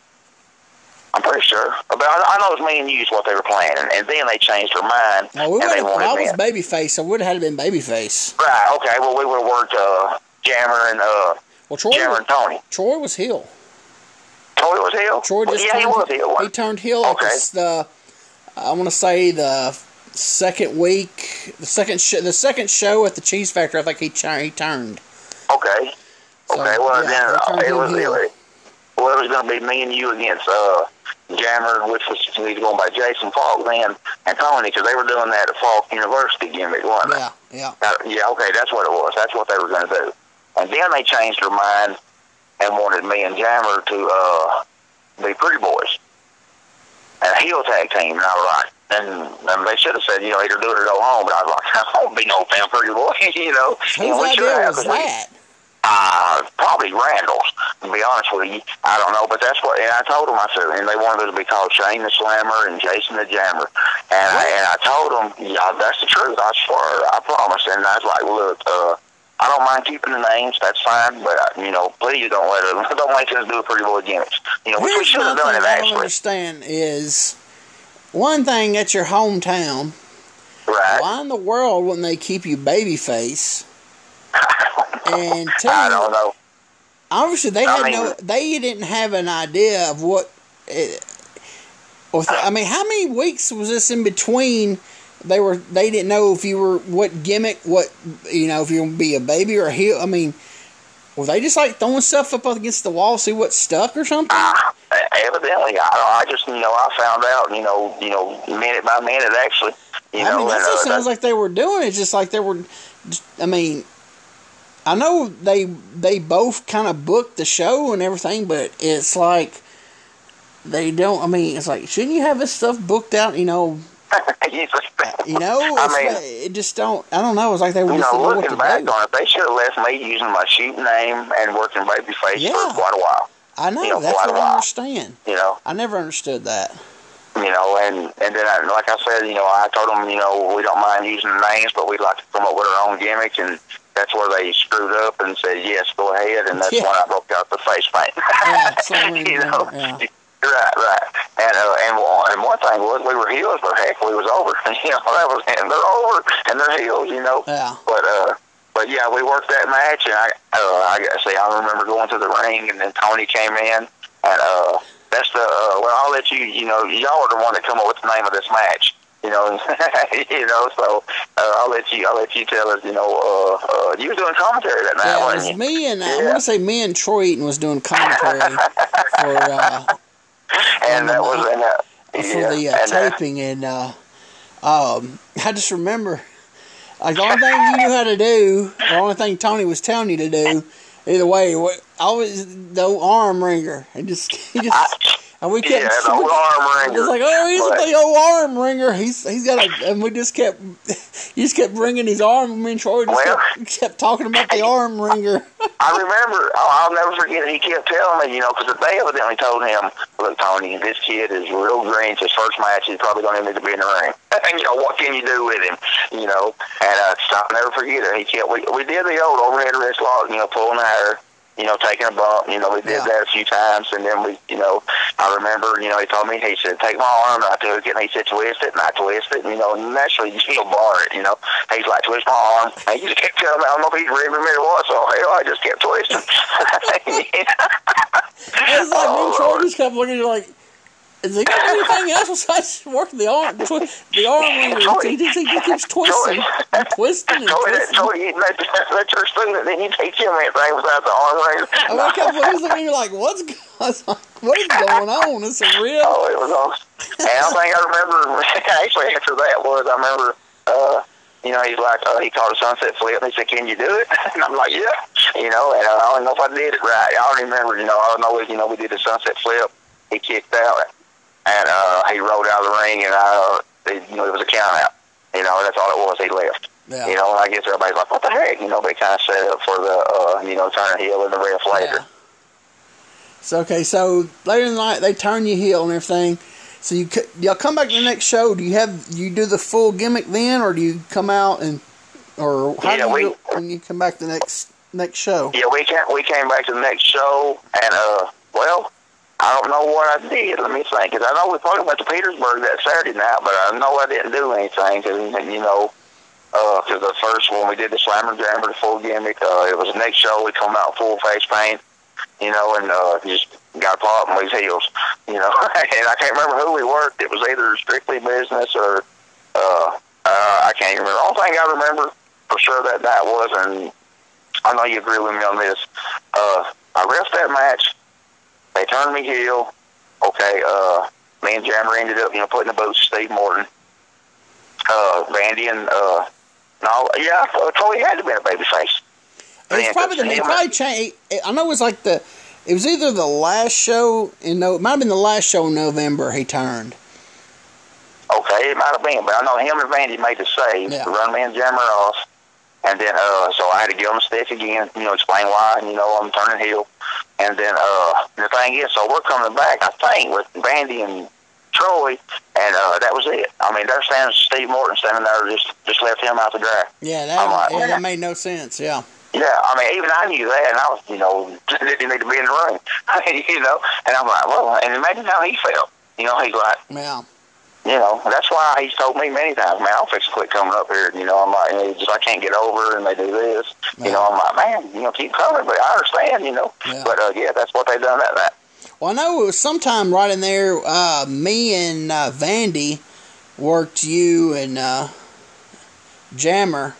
I'm pretty sure. But I, I know it was me and you what they were planning, and then they changed their mind. Well, we and they wanted I was in. babyface, so it would have had to been babyface. Right. Okay. Well, we would have worked uh, Jammer and uh, Well, Troy, Jammer and Tony. Troy was heel. Troy was heel. Troy Well, yeah, turned, he was heel. he turned heel Okay. the I want to say the second week, the second sh- the second show at the Cheese Factory. I think he tur- he turned. Okay. So, Okay. Well, yeah, then uh, it was. heel. It, well, it was going to be me and you against uh, Jammer, which was going by Jason Falk then, and Tony, because they were doing that at Falk University gimmick, wasn't Yeah, yeah. Uh, yeah, okay, that's what it was. That's what they were going to do. And then they changed their mind and wanted me and Jammer to uh, be pretty boys. And a heel tag team, and I was like, and, and they should have said, you know, either do it or go home. But I was like, I don't be no damn pretty boy, you know. Whose you know, we should idea was that? Uh, probably Randall's, to be honest with you. I don't know, but that's what, and I told them, I said, and they wanted it to be called Shane the Slammer and Jason the Jammer. And I, and I told them, yeah, that's the truth, I swear, I promise. And I was like, look, uh, I don't mind keeping the names, that's fine, but, uh, you know, please don't let it, don't make us do a pretty boy gimmicks. You know, which we should have done it I don't actually. understand is one thing at your hometown. Right. Why in the world wouldn't they keep you babyface? And two, I don't know. obviously they I had mean- no, they didn't have an idea of what. It, well, I mean, how many weeks was this in between? They were they didn't know if you were what gimmick, what you know, if you're gonna be a baby or a heel. I mean, were they just like throwing stuff up against the wall, see what stuck or something? Uh, evidently, I, I just, you know, I found out, you know, you know, minute by minute, actually. You I know, mean, that's and, what uh, sounds like they were doing. It's just like they were. I mean, I know they they both kind of booked the show and everything, but it's like they don't. I mean, it's like shouldn't you have this stuff booked out? You know, you know. I mean- it just don't. I don't know. It's like they were You just know, looking back do. on it, they should have left me using my shoot name and working babyface Yeah. for quite a while. I know. you know, that's quite what a I understand. You know, I never understood that. you know, and and then I, like I said, you know, I told them, you know, we don't mind using the names, but we'd like to come up with our own gimmick, and that's where they screwed up and said, yes, go ahead, and that's Yeah. when I broke out the face paint. Yeah, you know, yeah. right, right, and uh, and one- and one thing was we were heels, but heck, we was over. you know, that was and they're over and they're heels. You know, Yeah. but uh, but yeah, we worked that match, and I uh, I gotta say I remember going to the ring, and then Tony came in, and uh, that's the uh, well, I'll let you, you know, y'all are the one that come up with the name of this match. You know, you know. So uh, I'll let you. I'll let you tell us. You know, uh, uh, you was doing commentary that night, Yeah, wasn't was you? me and I Yeah. want to say me and Troy Eaton was doing commentary for uh, and that was and, uh, for the uh, and, uh, taping, and uh, um, I just remember like the only thing you knew how to do, the only thing Tony was telling you to do, either way, I was the arm wringer, and just he just and we kept yeah, the old arm wringer. It's like, oh, he's But- a big old arm wringer. He's he's got a, and we just kept, he just kept bringing his arm. Me and Troy just Well- kept, kept talking about the arm wringer. I remember, I'll, I'll never forget, he kept telling me, you know, because they evidently told him, look, Tony, this kid is real green. It's his first match. He's probably going to need to be in the ring. and, you know, what can you do with him? You know, and uh, so I'll never forget it. He kept, we, we did the old overhead wrist lock, you know, pulling the hair, you know, taking a bump. You know, we did Yeah. that a few times. And then we, you know, I remember, you know, he told me, he said, take my arm. And I took it, and he said, twist it. And I twist it. And, you know, naturally, you still bar it, you know. He's like, twist my arm. And he just kept telling me, I don't know if he really remember what, so hell, I just kept twisting. It's like me and oh, Troy kept looking at you like, is he got anything else besides working the arm, twi- the arm wringer? He, he, he, he keeps twisting and twisting and twisting. told you let, let your student, then you teach him anything besides the arm ring. I wake up and he's looking at you like, what's I what is going on? Is it real? Oh, it was awesome. And I think I remember, actually after that was, I remember, uh, you know, he's like, uh, he called a sunset flip, and he said, can you do it? And I'm like, yeah. You know, and uh, I don't know if I did it right. I don't remember, you know, I know is, you know, we did the sunset flip. He kicked out, and uh, he rolled out of the ring, and I, uh, it, you know, it was a count out. You know, that's all it was. He left. Yeah. You know, and I guess everybody's like, what the heck? You know, they kind of set up for the, uh, you know, turn heel and the ref later. Yeah. So okay, so later in the night they turn you heel and everything. So you y'all come back to the next show. Do you have you do the full gimmick then, or do you come out and, or how Yeah, do you we- do when you come back the next next show? Yeah, we came we came back to the next show, and uh, well, I don't know what I did. Let me think. Cause I know we probably went to Petersburg that Saturday night, but I know I didn't do anything. Cause you know, uh, cause the first one we did the Slammer Jammer, the full gimmick. Uh, it was the next show. We come out full face paint, you know, and uh, just got a pop in these heels, you know. and I can't remember who we worked. It was either strictly business or uh, uh, I can't remember. The only thing I remember for sure that night was, and I know you agree with me on this. Uh, I ref that match. They turned me heel. Okay, uh, me and Jammer ended up, you know, putting the boat to Steve Morton. Uh, Vandy and uh, no, yeah, I thought he had to be a babyface. It's probably the it probably changed. I know it was like the. It was either the last show in no, it might have been the last show in November he turned. Okay, it might have been, but I know him and Vandy made the save Yeah. to run me and Jammer off, and then uh, so I had to give him a stick again, you know, explain why, and you know, I'm turning heel, and then uh, the thing is, so we're coming back, I think, with Vandy and Troy, and uh, that was it. I mean, there stands Steve Morton standing there, just just left him out to dry. Yeah, that, like, yeah, that made no sense. Yeah. Yeah, I mean, even I knew that, and I was, you know, didn't need to be in the ring, you know, and I'm like, well, and imagine how he felt. You know, he's like, Yeah. You know, that's why he's told me many times, man, I'll fix quit coming up here. You know, I'm like, you just I can't get over, and they do this. You know, I'm like, man, you know, keep coming, but I understand, you know. Yeah. But uh, yeah, that's what they done that night. Well, I know it was sometime right in there. Uh, me and uh, Vandy worked you and uh, Jammer.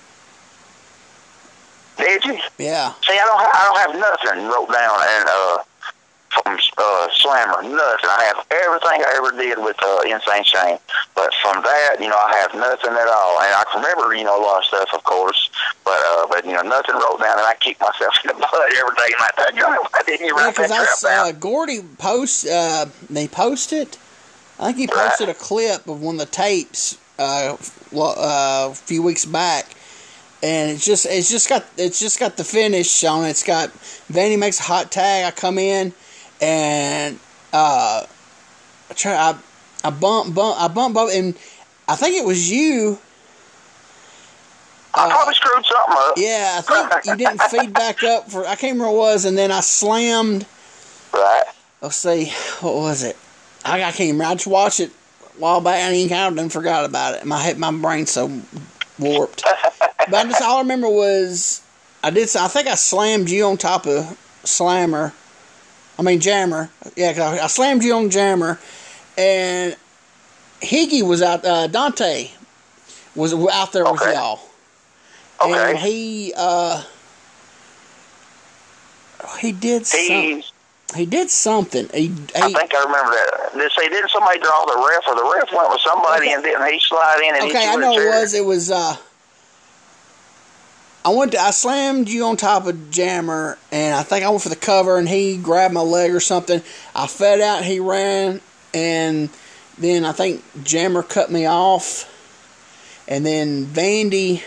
Did you? Yeah. See, I don't, ha- I don't have nothing wrote down and uh from uh Slammer, nothing. I have everything I ever did with uh, Insane Shane, but from that, you know, I have nothing at all. And I can remember, you know, a lot of stuff, of course, but uh, but you know, nothing wrote down, and I kick myself in the butt every day. Like that, why didn't you Yeah, that because I saw down? Gordy post. Uh, they posted. I think he posted a clip of one of the tapes uh, uh, a few weeks back, and it's just it's just got it's just got the finish on it. It's got Vandy makes a hot tag. I come in and uh, I try I I bump bump I bump bump and I think it was you. I probably screwed something up. Yeah, I think you didn't feed back up for I can't remember what it was, and then I slammed. Right. Let's see, what was it? I, I can't remember. I just watched it a while back and kind of forgot about it. My head, my brain's so warped. but I just all I remember was I did. I think I slammed you on top of Slammer. I mean Jammer. Yeah, 'cause I, I slammed you on Jammer, and Higgy was out. Uh, Dante was out there with y'all, and he uh, he did something. He, He did something. He, I think I remember that. Did say didn't somebody draw the ref, or the ref went with somebody, Okay. and didn't he slide in and okay, I know it was. It was. uh I went. To, I slammed you on top of Jammer, and I think I went for the cover, and he grabbed my leg or something. I fed out. He ran, and then I think Jammer cut me off, and then Vandy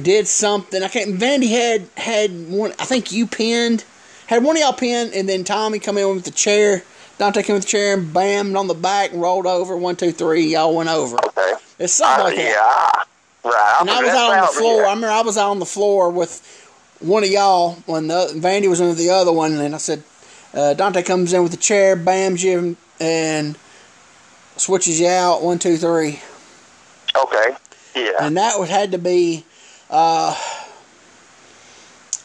did something. I can't. Vandy had had one. I think you pinned. Had one of y'all pinned, and then Tommy come in with the chair. Dante came with the chair and bammed on the back and rolled over. One, two, three. Y'all went over. Okay. It's something Uh, like that. yeah. Right. And I was out on the floor. I remember I was out on the floor with one of y'all when the Vandy was under the other one, and I said, uh, Dante comes in with the chair, bams you, and switches you out. One, two, three, Okay. Yeah. and that would had to be. Uh,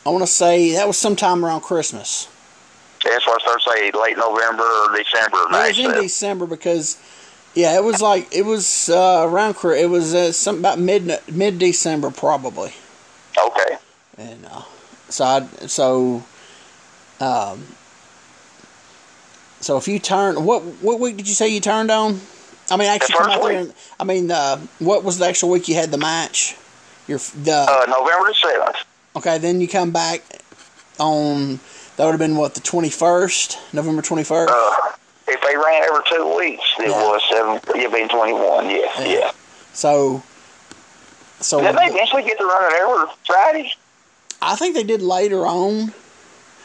I want to say that was sometime around Christmas. That's what I started saying, late November or December of It was in December because, yeah, it was like it was uh, around. It was uh, some about mid mid December probably. Okay. and uh, so I, so um so if you turn what what week did you say you turned on? I mean, actually, The come first out there. And, I mean, uh, what was the actual week you had the match? Your the Uh, November the 7th. okay, then you come back on that would have been what the twenty first, November twenty first. Uh, if they ran every two weeks, it Yeah. was seven. It'd been 21. Yeah. Yeah. Yeah. so so Did they eventually get to running every Friday? I think they did later on.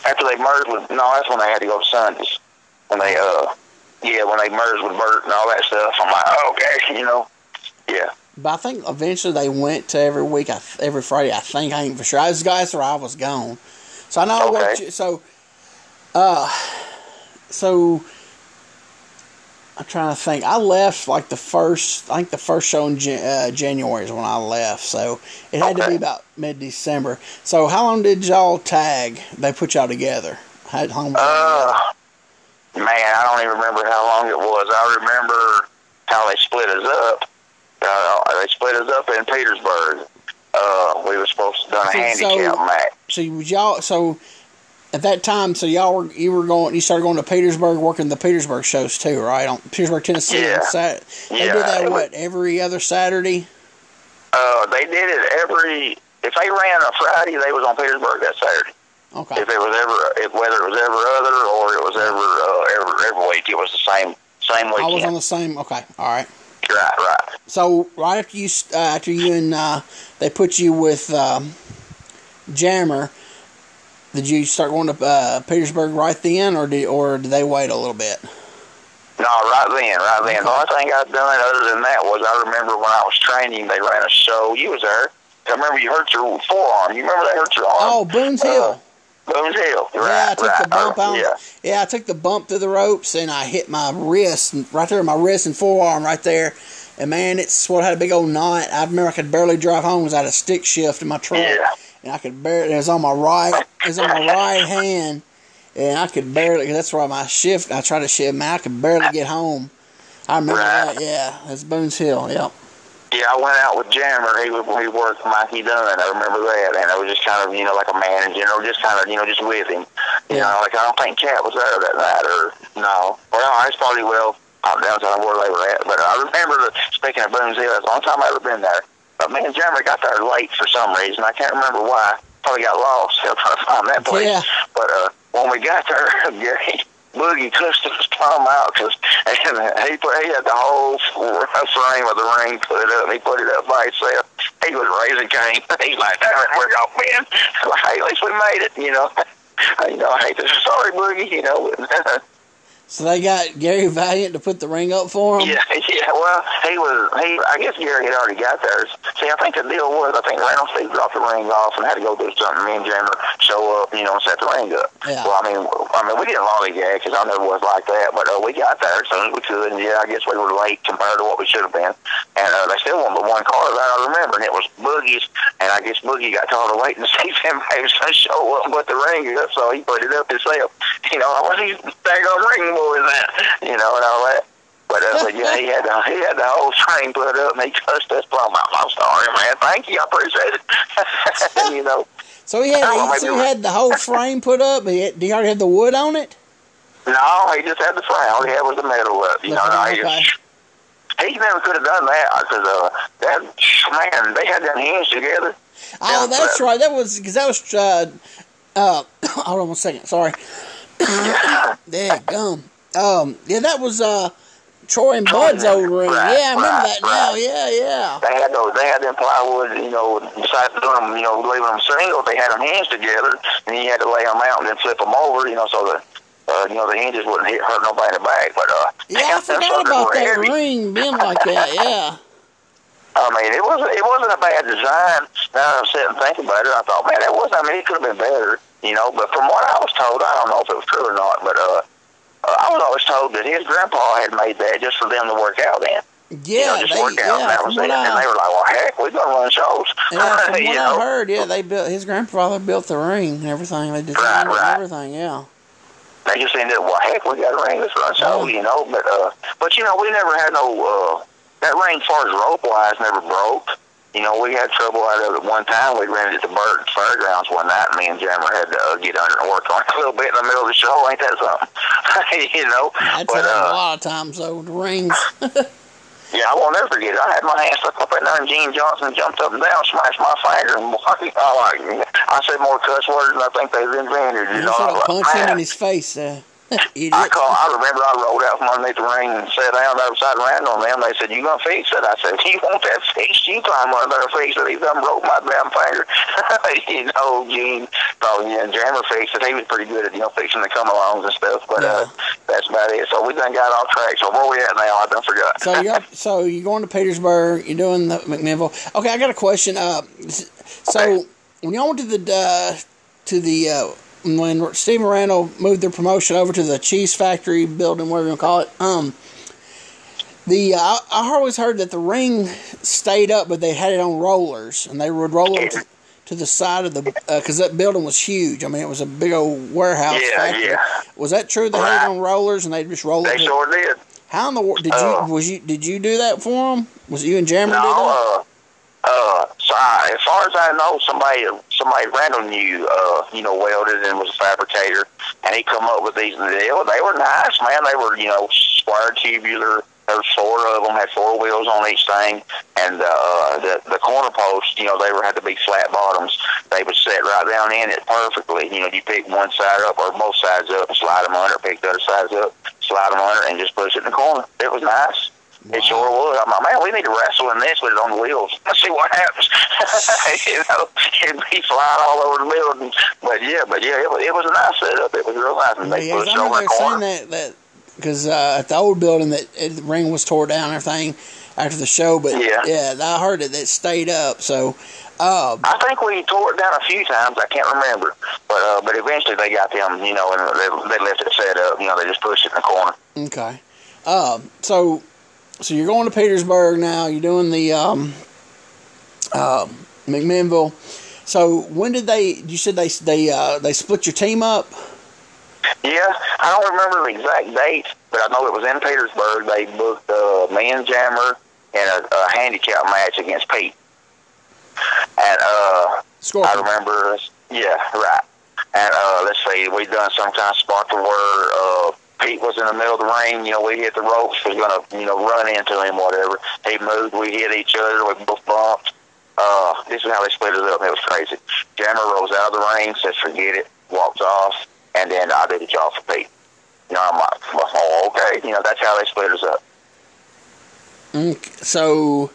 After they merged with, no, that's when they had to go to Sundays. When they, uh, yeah, when they merged with Bert and all that stuff. I'm like, oh, okay, you know. Yeah. But I think eventually they went to every week, every Friday. I think I ain't for sure. I was guys where I was gone, so I know Okay. worked. you- So Uh, so I'm trying to think. I left like the first. I think the first show in uh, January is when I left. So it had okay. to be about mid December. So how long did y'all tag? They put y'all together. How long? Uh, man, I don't even remember how long it was. I remember how they split us up. Uh, they split us up in Petersburg. Uh, we were supposed to done a handicap so, match. So y'all, so at that time, so y'all were you were going, you started going to Petersburg, working the Petersburg shows too, right? On Petersburg, Tennessee. Yeah. Sat- they yeah. did that what every other Saturday. Uh, they did it every. If they ran a Friday, they was on Petersburg that Saturday. Okay. If it was ever, if whether it was ever other or it was ever uh, every every week, it was the same same weekend. I was on the same. Okay, all right. Right, right. So right after you uh, after you and uh, they put you with um, Jammer, did you start going to uh, Petersburg right then, or did or did they wait a little bit? No, right then, right then. Okay. The only thing I've done other than that was I remember when I was training, they ran a show. You was there. I remember you hurt your forearm. You remember they hurt your arm? Oh, Boone's Hill. Uh, Boone's Hill. Right, yeah, I took right. the bump uh, on. Yeah. yeah, I took the bump through the ropes and I hit my wrist right there, my wrist and forearm right there. And man, it's what had a big old knot. I remember I could barely drive home because I had a stick shift in my truck, Yeah. And I could barely. It was on my right. It was on my right hand, and I could barely. Cause that's where my shift. I tried to shift. Man, I could barely get home. I remember Right. that. Yeah, that's Boone's Hill. Yep. Yeah, I went out with Jammer. He was he worked Mikey Dunn. I remember that, and I was just kind of you know like a manager, or just kind of you know just with him. You Yeah. know, like I don't think Cat was there that night, or no. Well, I was probably well out downtown where they were at. But I remember the speaking of Boone's Hill, that's the only time I ever been there. But me and Jammer got there late for some reason. I can't remember why. Probably got lost. Still trying to find that place. Yeah. But uh, when we got there, Gary. Boogie his palm out because and he put he had the whole frame of the ring put up. He put it up by himself. He was raising Cain. He's like, "Damn it, we're gonna win." Like, hey, at least we made it, you know. you know, I hate to sorry, Boogie. You know, So they got Gary Valiant to put the ring up for him. yeah, yeah. Well, he was. He, I guess Gary had already got there. See, I think the deal was, I think Randall Steve dropped the ring off and had to go do something. Me and Jammer show up, you know, and set the ring up. Yeah. Well, I mean, I mean, we didn't lollygag because I never was like that, but uh, we got there as soon as we could. And yeah, I guess we were late compared to what we should have been. And uh, they still won but one car that I remember, and it was Boogie's. And I guess Boogie got tired of waiting to see if was going to show up and put the ring up, so he put it up himself. You know, I was these daggone ring boys at? You know, and all that. But, uh, but yeah, he had the he had the whole train put up, and he cussed us plumb out. I'm sorry, man. Thank you, I appreciate it. you know. So he had Oh, he, so had the whole frame put up. He had, did he already have the wood on it? No, he just had the frame. All he had was the metal up. You know, no, he, Okay. he never could have done that because uh, that man, they had their hands together. Oh, Yeah, that's but- right. That was because that was. Uh, uh, hold on one second. Sorry. there, gum. Um, yeah, that was uh, Troy and Bud's old ring. Right, yeah, I remember right, that now. right. Yeah, yeah. They had those. They had them plywood. You know, besides doing them, you know, leaving them single, they had them hands together, and you had to lay them out and then flip them over. You know, so that. Uh, you know the hinges wouldn't hit, hurt nobody in the back, but uh, Yeah, I forgot about that heavy. ring being like that. Yeah. I mean, it wasn't it wasn't a bad design. Now I'm sitting thinking about it. I thought, man, that wasn't. I mean, it could have been better, you know. But from what I was told, I don't know if it was true or not. But uh, uh, I was always told that his grandpa had made that just for them to work out in. you Yeah, know, just they, work out. and yeah, that was it. And they were like, well, heck, we're gonna run shows. yeah, from what you I know? heard, yeah, they built his grandfather built the ring and everything. They designed Right, right. everything. Yeah. They just ended up, well, heck, we got a ring. Let's run shows, Yeah. you know. But uh, but you know, we never had no uh, that ring, as far as rope wise, never broke. You know, we had trouble out of it one time. We at the Bird Fairgrounds one night. and Me and Jammer had to uh, get under and work on it a little bit in the middle of the show. Ain't that something? you know. That's but a uh, lot of times though. The rings. yeah, I won't never forget it. I had my hand stuck up in there, and Gene Johnson jumped up and down, smashed my finger, and I like I said more cuss words than I think they've invented. You know, I have was punched like, him in his face. Uh, I idiot. call. I remember I rolled out from underneath the ring and sat down beside Randall and them. They said, "You gonna fix it?" I said, "You want that fixed? You climb under there and fix it." He done broke my damn finger. you know, Gene. Oh yeah, Jammer fixed it. He was pretty good at you know fixing the come alongs and stuff. But uh, that's about it. So we done got off track. So where we at now? I done forgot. So you're so you're going to Petersburg. You're doing the McMinnville. Okay, I got a question. Uh, so Okay. when y'all went to the uh, to the uh, when Steve Randall moved their promotion over to the Cheese Factory building, whatever you want to call it. Um, the uh, I, always heard that the ring stayed up, but they had it on rollers, and they would roll it to, to the side of the because uh, that building was huge. I mean, it was a big old warehouse. Yeah, factory. yeah. Was that true? They had it on rollers, and they just roll They it. to- sure did. How in the world did Uh, you was you did you do that for them? Was it you and Jammer did that? No, uh, uh, so I, as far as I know, somebody, somebody Randall knew, uh, you know, welded and was a fabricator, and he come up with these. And they, were- they were nice, man. They were, you know, square tubular. There was four of them, had four wheels on each thing, and uh, the the corner posts, you know, they were had to be flat bottoms. They would set right down in it perfectly. You know, you pick one side up or both sides up, and slide them under. Pick the other sides up, slide them under, and just push it in the corner. It was nice. It sure was. I'm like, man, we need to wrestle in this with it on the wheels. Let's see what happens. you know, it'd be flying all over the building. But yeah, but yeah, it was, it was a nice setup. It was real nice. And they Yeah, I it over the corner. that that because uh, at the old building that it, the ring was tore down and everything after the show, but Yeah. yeah I heard it that stayed up. So, uh, I think we tore it down a few times. I can't remember, but uh, but eventually they got them, you know, and they, they left it set up. You know, they just pushed it in the corner. okay, uh, so so you're going to Petersburg now. You're doing the um, uh, McMinnville. So when did they? You said they they uh, they split your team up. Yeah, I don't remember the exact date, but I know it was in Petersburg. They booked uh, me and Jammer in a, a handicap match against Pete, and uh, I remember, yeah, right. And uh, let's see, we've done some kind of spot to where uh, Pete was in the middle of the ring. You know, we hit the ropes. Was gonna, you know, run into him, whatever. He moved. We hit each other. We both bumped. Uh, this is how they split it up. It was crazy. Jammer rolls out of the ring, says, "Forget it," walks off, and then I did the job for Pete. You know, I'm like, oh, okay. You know, that's how they split us up. So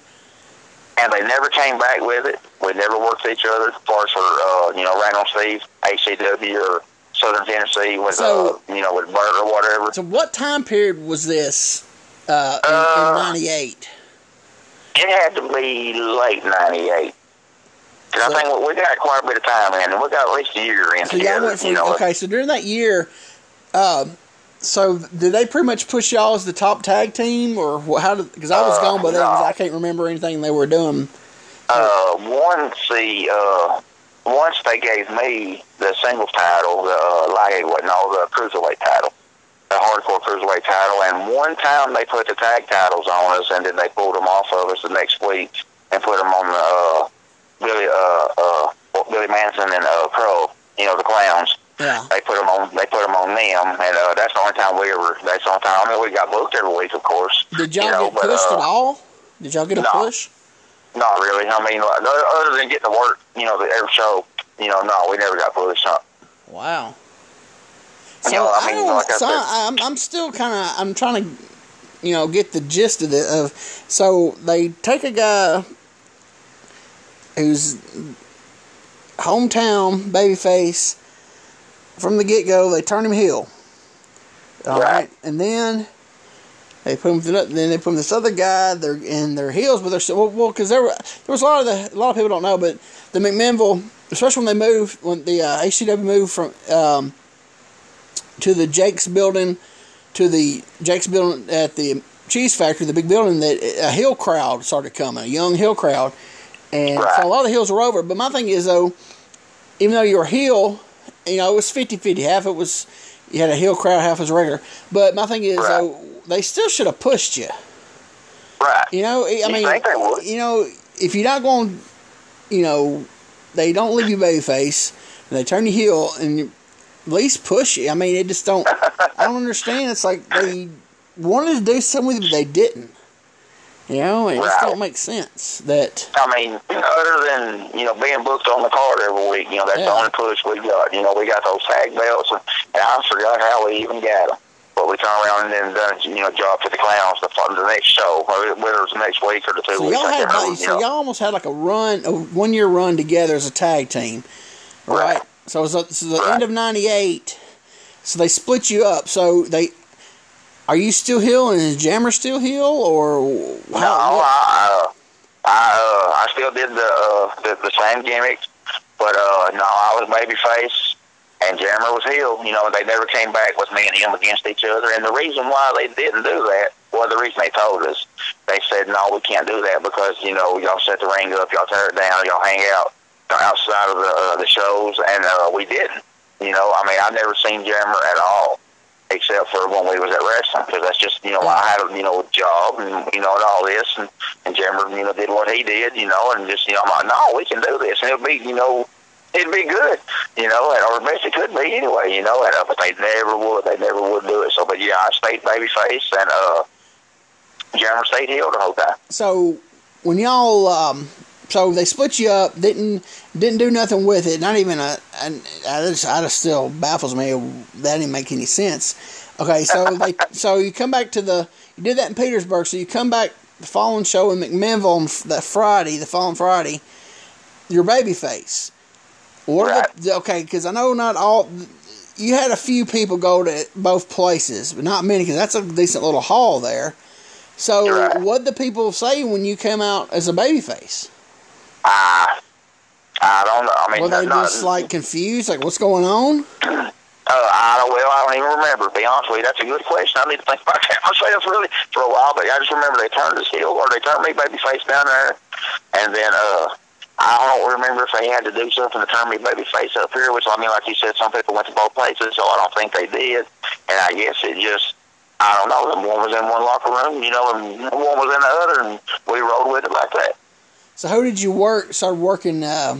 and they never came back with it. We never worked with each other. As far as for uh, you know, Randall Steve, HCW or Southern Tennessee with So- uh, you know with Bert or whatever. so what time period was this uh, in, Uh, in '98? It had to be late '98. So- I think we got quite a bit of time in, and we got at least a year in So together. went from you know, okay. So during that year, um, so did they pretty much push y'all as the top tag team, or how did? Because I was Uh, gone by then, 'cause no. I can't remember anything they were doing. uh, once the uh, once they gave me the singles title, the uh, what no the cruiserweight title, the hardcore cruiserweight title, and one time they put the tag titles on us, and then they pulled them off of us the next week and put them on the uh, Billy uh, uh, Billy Manson and uh, Crow, you know the clowns. Yeah. They put them on. They put them on them, and uh, that's the only time we ever. That's the only time. I mean, we got booked every week, of course. Did y'all you know, get but, pushed uh, at all? Did y'all get a no. push? Not really. I mean, other than getting to work, you know, the every show, you know, no, we never got pushed. Huh? Wow. You So know, I I, mean, like so I, I'm I'm still kind of I'm trying to, you know, get the gist of it. Of so they take a guy who's hometown babyface from the get go. They turn him heel. All right. Right. and then they put him. Then they put him this other guy. They're in their heels, but they're still well because there were there was a lot of the a lot of people don't know, but the McMinnville, especially when they moved when the uh, HCW moved from um, to the Jake's building to the Jake's building at the cheese factory, the big building that a hill crowd started coming, a young hill crowd, and Right. so a lot of the hills were over. But my thing is though, even though you were hill, you know it was 50-50. Half it was you had a hill crowd, half was regular. But my thing is Right. though, they still should have pushed you. Right. You know, I You mean, would? you know, if you're not going, you know, they don't leave you babyface, and they turn you heel, and you at least push you. I mean, it just don't. I don't understand. It's like they wanted to do something with it, but they didn't. You know, it just don't make sense. That I mean, other than you know being booked on the card every week, you know that's Yeah. the only push we got. You know, we got those tag belts, and, and I forgot how we even got them. But we turned around and then done you know job to the clowns the, the next show, whether whether it was the next week or the two so weeks. y'all had like, so y'all almost had like a run, a one year run together as a tag team, right? Right. So it was, uh, so the Right. end of '98. So they split you up. So they. Are you still heel and is Jammer still heel or No, how? what- I, uh, I, uh, I still did the, uh, the the same gimmick, but uh, no, I was babyface, and Jammer was heel. You know, they never came back with me and him against each other. And the reason why they didn't do that, well, the reason they told us, they said, no, we can't do that because, you know, y'all set the ring up, y'all tear it down, y'all hang out outside of the, uh, the shows, and uh, we didn't. You know, I mean, I've never seen Jammer at all except for when we was at wrestling, because that's just you know I had a you know a job and you know and all this, and and Jammer you know did what he did, you know, and just you know I'm like, no, we can do this, and it'll be you know it'd be good, you know, and or best it could be anyway, you know, and uh, but they never would, they never would do it. So, but yeah, I stayed babyface, and uh, Jammer stayed heel the whole time. So when y'all um, so they split you up. Didn't didn't do nothing with it. Not even a. And I just, I just still baffles me. That didn't make any sense. Okay, so they so you come back to the you did that in Petersburg. So you come back the following show in McMinnville on that Friday, the following Friday. Your baby face. What right. the, okay? Because I know not all. You had a few people go to both places, but not many. Because that's a decent little hall there. So, right. what the people say when you come out as a baby face? Uh, I don't know. I mean, were they not, just like confused? Like, what's going on? Uh, I don't. Well, I don't even remember. To be honest with you, that's a good question. I need to think about that myself really for a while. But I just remember they turned us heel, or they turned me baby face down there, and then uh, I don't remember if they had to do something to turn me baby face up here. Which I mean, like you said, some people went to both places, so I don't think they did. And I guess it just. I don't know. One was in one locker room, you know, and one was in the other, and we rolled with it like that. So who did you work? Start working uh,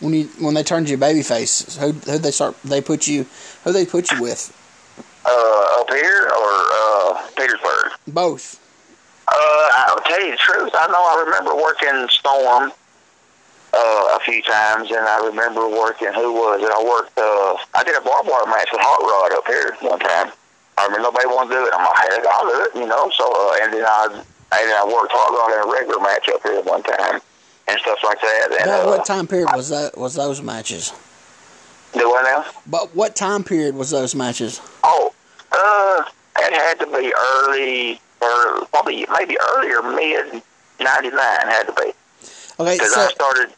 when you when they turned you babyface? Who who they start? They put you? Who they put you with? Uh, up here or uh, Petersburg? Both. Uh, I'll tell you the truth. I know I remember working Storm uh, a few times, and I remember working. Who was it? I worked. Uh, I did a barbed wire match with Hot Rod up here one time. I mean, nobody wanted to do it. I'm like, heck, I'll do it, you know. So, uh, and then I, and then I worked Hot Rod in a regular match up here one time and stuff like that. And, but what uh, time period was that? Was those matches? Do what now? But what time period was those matches? Oh, uh, it had to be early, or probably maybe earlier, mid '99 had to be. Okay, because so I started.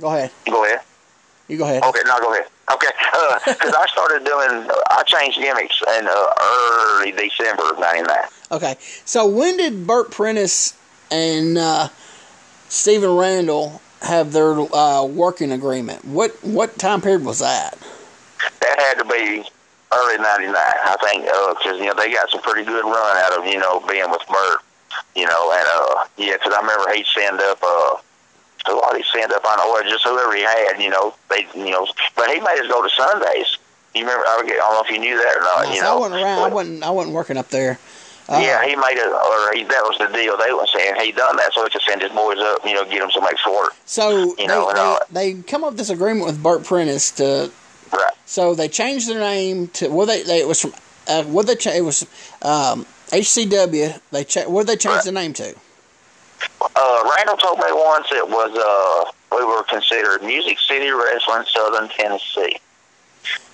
Go ahead. Go ahead. You go ahead. Okay, no, go ahead. Okay, because uh, I started doing, I changed gimmicks in uh, early December of '99. Okay, so when did Bert Prentice and uh, Stephen Randall have their uh, working agreement. What what time period was that? That had to be early '99, I think, because uh, you know they got some pretty good run out of you know being with Bert, you know, and uh, yeah, because I remember he'd send up. Uh, he send up on or just whoever he had, you know, they you know but he made us go to Sundays. You remember I don't know if you knew that or not, you know. I wasn't around I wasn't I wasn't working up there. Uh, yeah, he made it, or he, that was the deal. They were saying he done that so he could send his boys up, you know, get them some extra work. So you know, they, they, they come up with this agreement with Bert Prentice to. Right. So they changed their name to well, they, they it was from uh, what they cha- it was um, HCW. They cha- what did they change right. the name to? Randall told me once it was uh, we were considered Music City Wrestling, Southern Tennessee,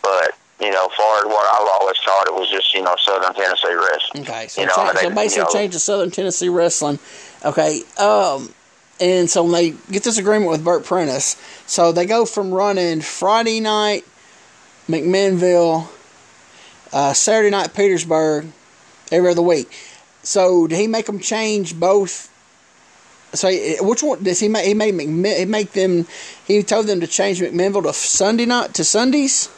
but you know, far as what I've always thought, it was just, you know, Southern Tennessee wrestling. Okay, so, you know, cha- so basically you know, change to Southern Tennessee wrestling. Okay, um, and so when they get this agreement with Bert Prentice, so they go from running Friday night McMinnville, uh, Saturday night Petersburg, every other week. So did he make them change both? So which one does he make? He made he make them. He told them to change McMinnville to Sunday night to Sundays.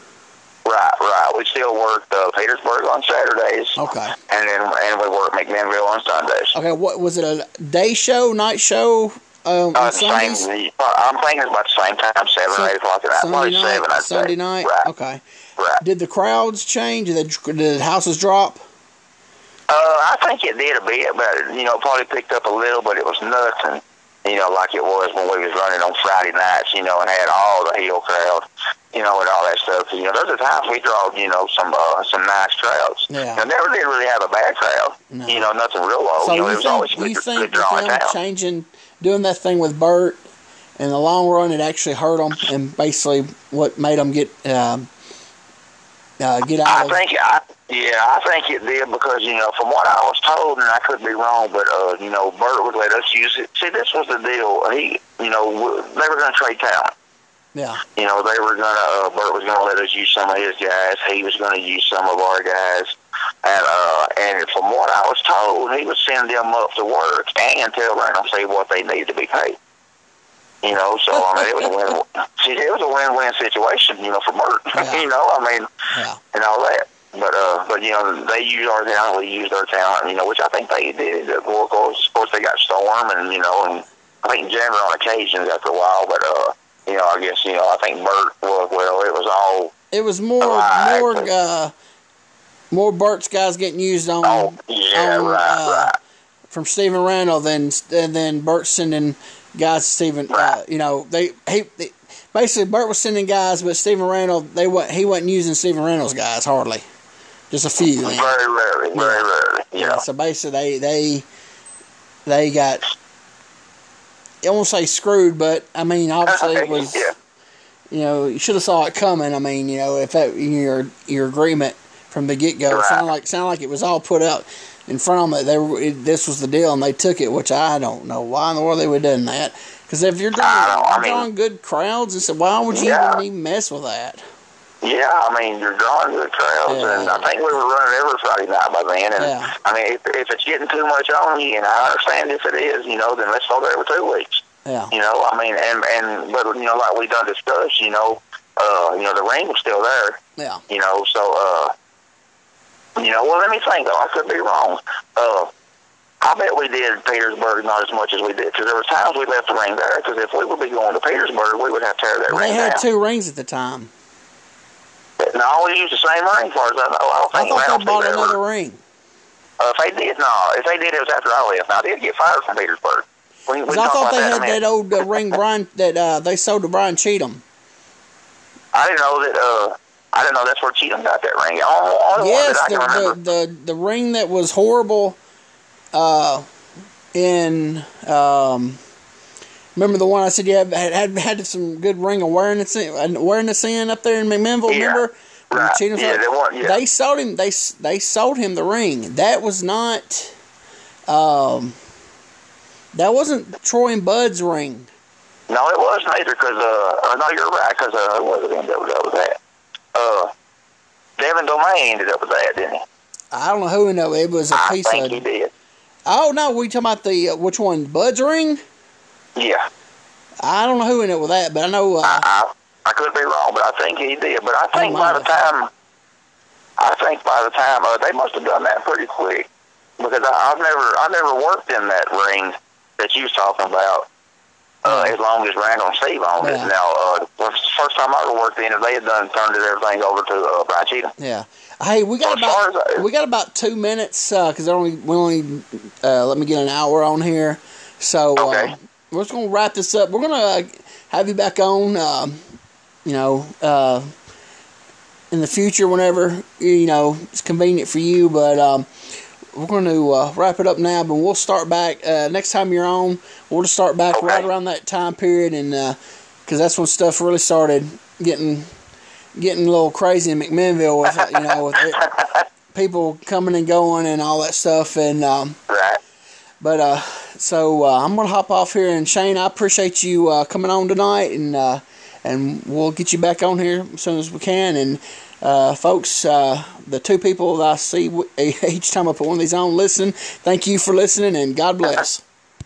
Right, right. We still work uh, Petersburg on Saturdays. Okay. And then and we work McMinnville on Sundays. Okay. What was it? A day show, night show? Um, uh, same, I'm thinking it's about the same time, seven so, eight o'clock at night. Sunday night, seven, Sunday night. Right. Okay. Right. Did the crowds change? Did the, did the houses drop? Uh, I think it did a bit, but you know, probably picked up a little, but it was nothing you know, like it was when we was running on Friday nights, you know, and had all the heel crowd, you know, and all that stuff. You know, those are times we draw, you know, some uh, some nice crowds. Yeah. And never did really have a bad crowd. No. You know, nothing real low. So you know, you it was think, always you good, think good drawing them changing, doing that thing with Bert, in the long run, it actually hurt them, and basically what made them get um, uh, get out. I of, think I yeah, I think it did because you know from what I was told, and I could be wrong, but uh, you know Bert would let us use it. See, this was the deal. He, you know, they were going to trade talent. Yeah. You know, they were gonna. Uh, Bert was gonna let us use some of his guys. He was gonna use some of our guys. And uh, and from what I was told, he would send them up to work and tell them say what they needed to be paid. You know, so I mean, it was a win. See, it was a win-win situation. You know, for Bert. Yeah. you know, I mean, Yeah. and all that. But uh, but you know, they used our talent, we used our talent. You know, which I think they did. Of course, of course, they got Storm, and you know, and I think Jammer on occasions after a while. But uh, you know, I guess you know, I think Bert was well. It was all It was more Right. more uh, more Bert's guys getting used on oh yeah, on, right, uh, right. from Stephen Randall than and then Bert sending guys to Stephen. Uh, you know they he. They, Basically, Bert was sending guys, but Stephen Randall, they wa he wasn't using Stephen Randall's guys hardly, just a few. Very rarely, very rarely. Yeah, know, so basically they they they got I won't say screwed, but I mean obviously it was yeah, you know you should have saw it coming. I mean you know if that your your agreement from the get go Right. sounded like sounded like it was all put out in front of them. They were, it, this was the deal and they took it, which I don't know why in the world they would have done that. Because if you're drawing, I I you're mean- drawing good crowds, and so why would you Yeah. even mess with that? Yeah. I mean, you're drawing good crowds, Yeah. and I think we were running every Friday night by then. And Yeah. I mean, if, if it's getting too much on you, and I understand if it is, you know, then let's hold it every two weeks. Yeah, You know, I mean, and and but you know, like we done discussed, you know, uh, you know, the ring was still there. yeah, You know, so uh, you know, well, let me think though. I could be wrong. Uh, I bet we did Petersburg not as much as we did because there was times we left the ring there. Because if we would be going to Petersburg, we would have to tear that well, they had down. two rings at the time. No, we used the same ring, as far as I know. I don't I think thought Round they bought another ever- ring. Uh, if they did, no. If they did, it was after I left. Now, I did get fired from Petersburg. We, we I thought they had that old uh, ring Brian that uh, they sold to Brian Cheatham. I didn't know that. Uh, I didn't know that's where Cheatham got that ring. Only, only Yes, that the, the, the the ring that was horrible. Uh, in um, remember the one I said you had had, had, had some good ring awareness in, awareness in up there in McMinnville. Yeah. Remember? Right. Yeah, they want- yeah. They sold him. They they sold him the ring. That was not. Um, that wasn't Troy and Bud's ring. No, it wasn't either because, uh, uh, no, you're right because, uh, was it ended up with that? Uh, Devin Domain ended up with that, didn't he? I don't know who in it. It was a I piece think of. he did. Oh no, we talking about the uh, which one? Bud's ring? Yeah. I don't know who in it with that, but I know. Uh, I, I, I could be wrong, but I think he did. But I think Oh, by the time, I think by the time, uh, they must have done that pretty quick because I, I've never, I never worked in that ring that you was talking about. Uh, as long as Randall and Steve owned Yeah. it. Now, uh, the first time I ever worked in it, they had done turned it everything over to uh, Brian Cheatham. yeah. Hey, we got As about I, we got about two minutes because only we only uh, let me get an hour on here. So uh, Okay. We're just gonna wrap this up. We're gonna uh, have you back on. Um, you know, uh, in the future, whenever you know it's convenient for you. But um, we're going to uh, wrap it up now. But we'll start back uh, next time you're on. We'll just start back Okay. right around that time period, and because that's when stuff really started getting getting a little crazy in McMinnville with you know with it, people coming and going and all that stuff. And um, Right. but uh, so uh, I'm gonna hop off here, and Shane, I appreciate you uh, coming on tonight, and uh, and we'll get you back on here as soon as we can. And uh, folks, uh, the two people that I see each time I put one of these on, listen. Thank you for listening, and God bless.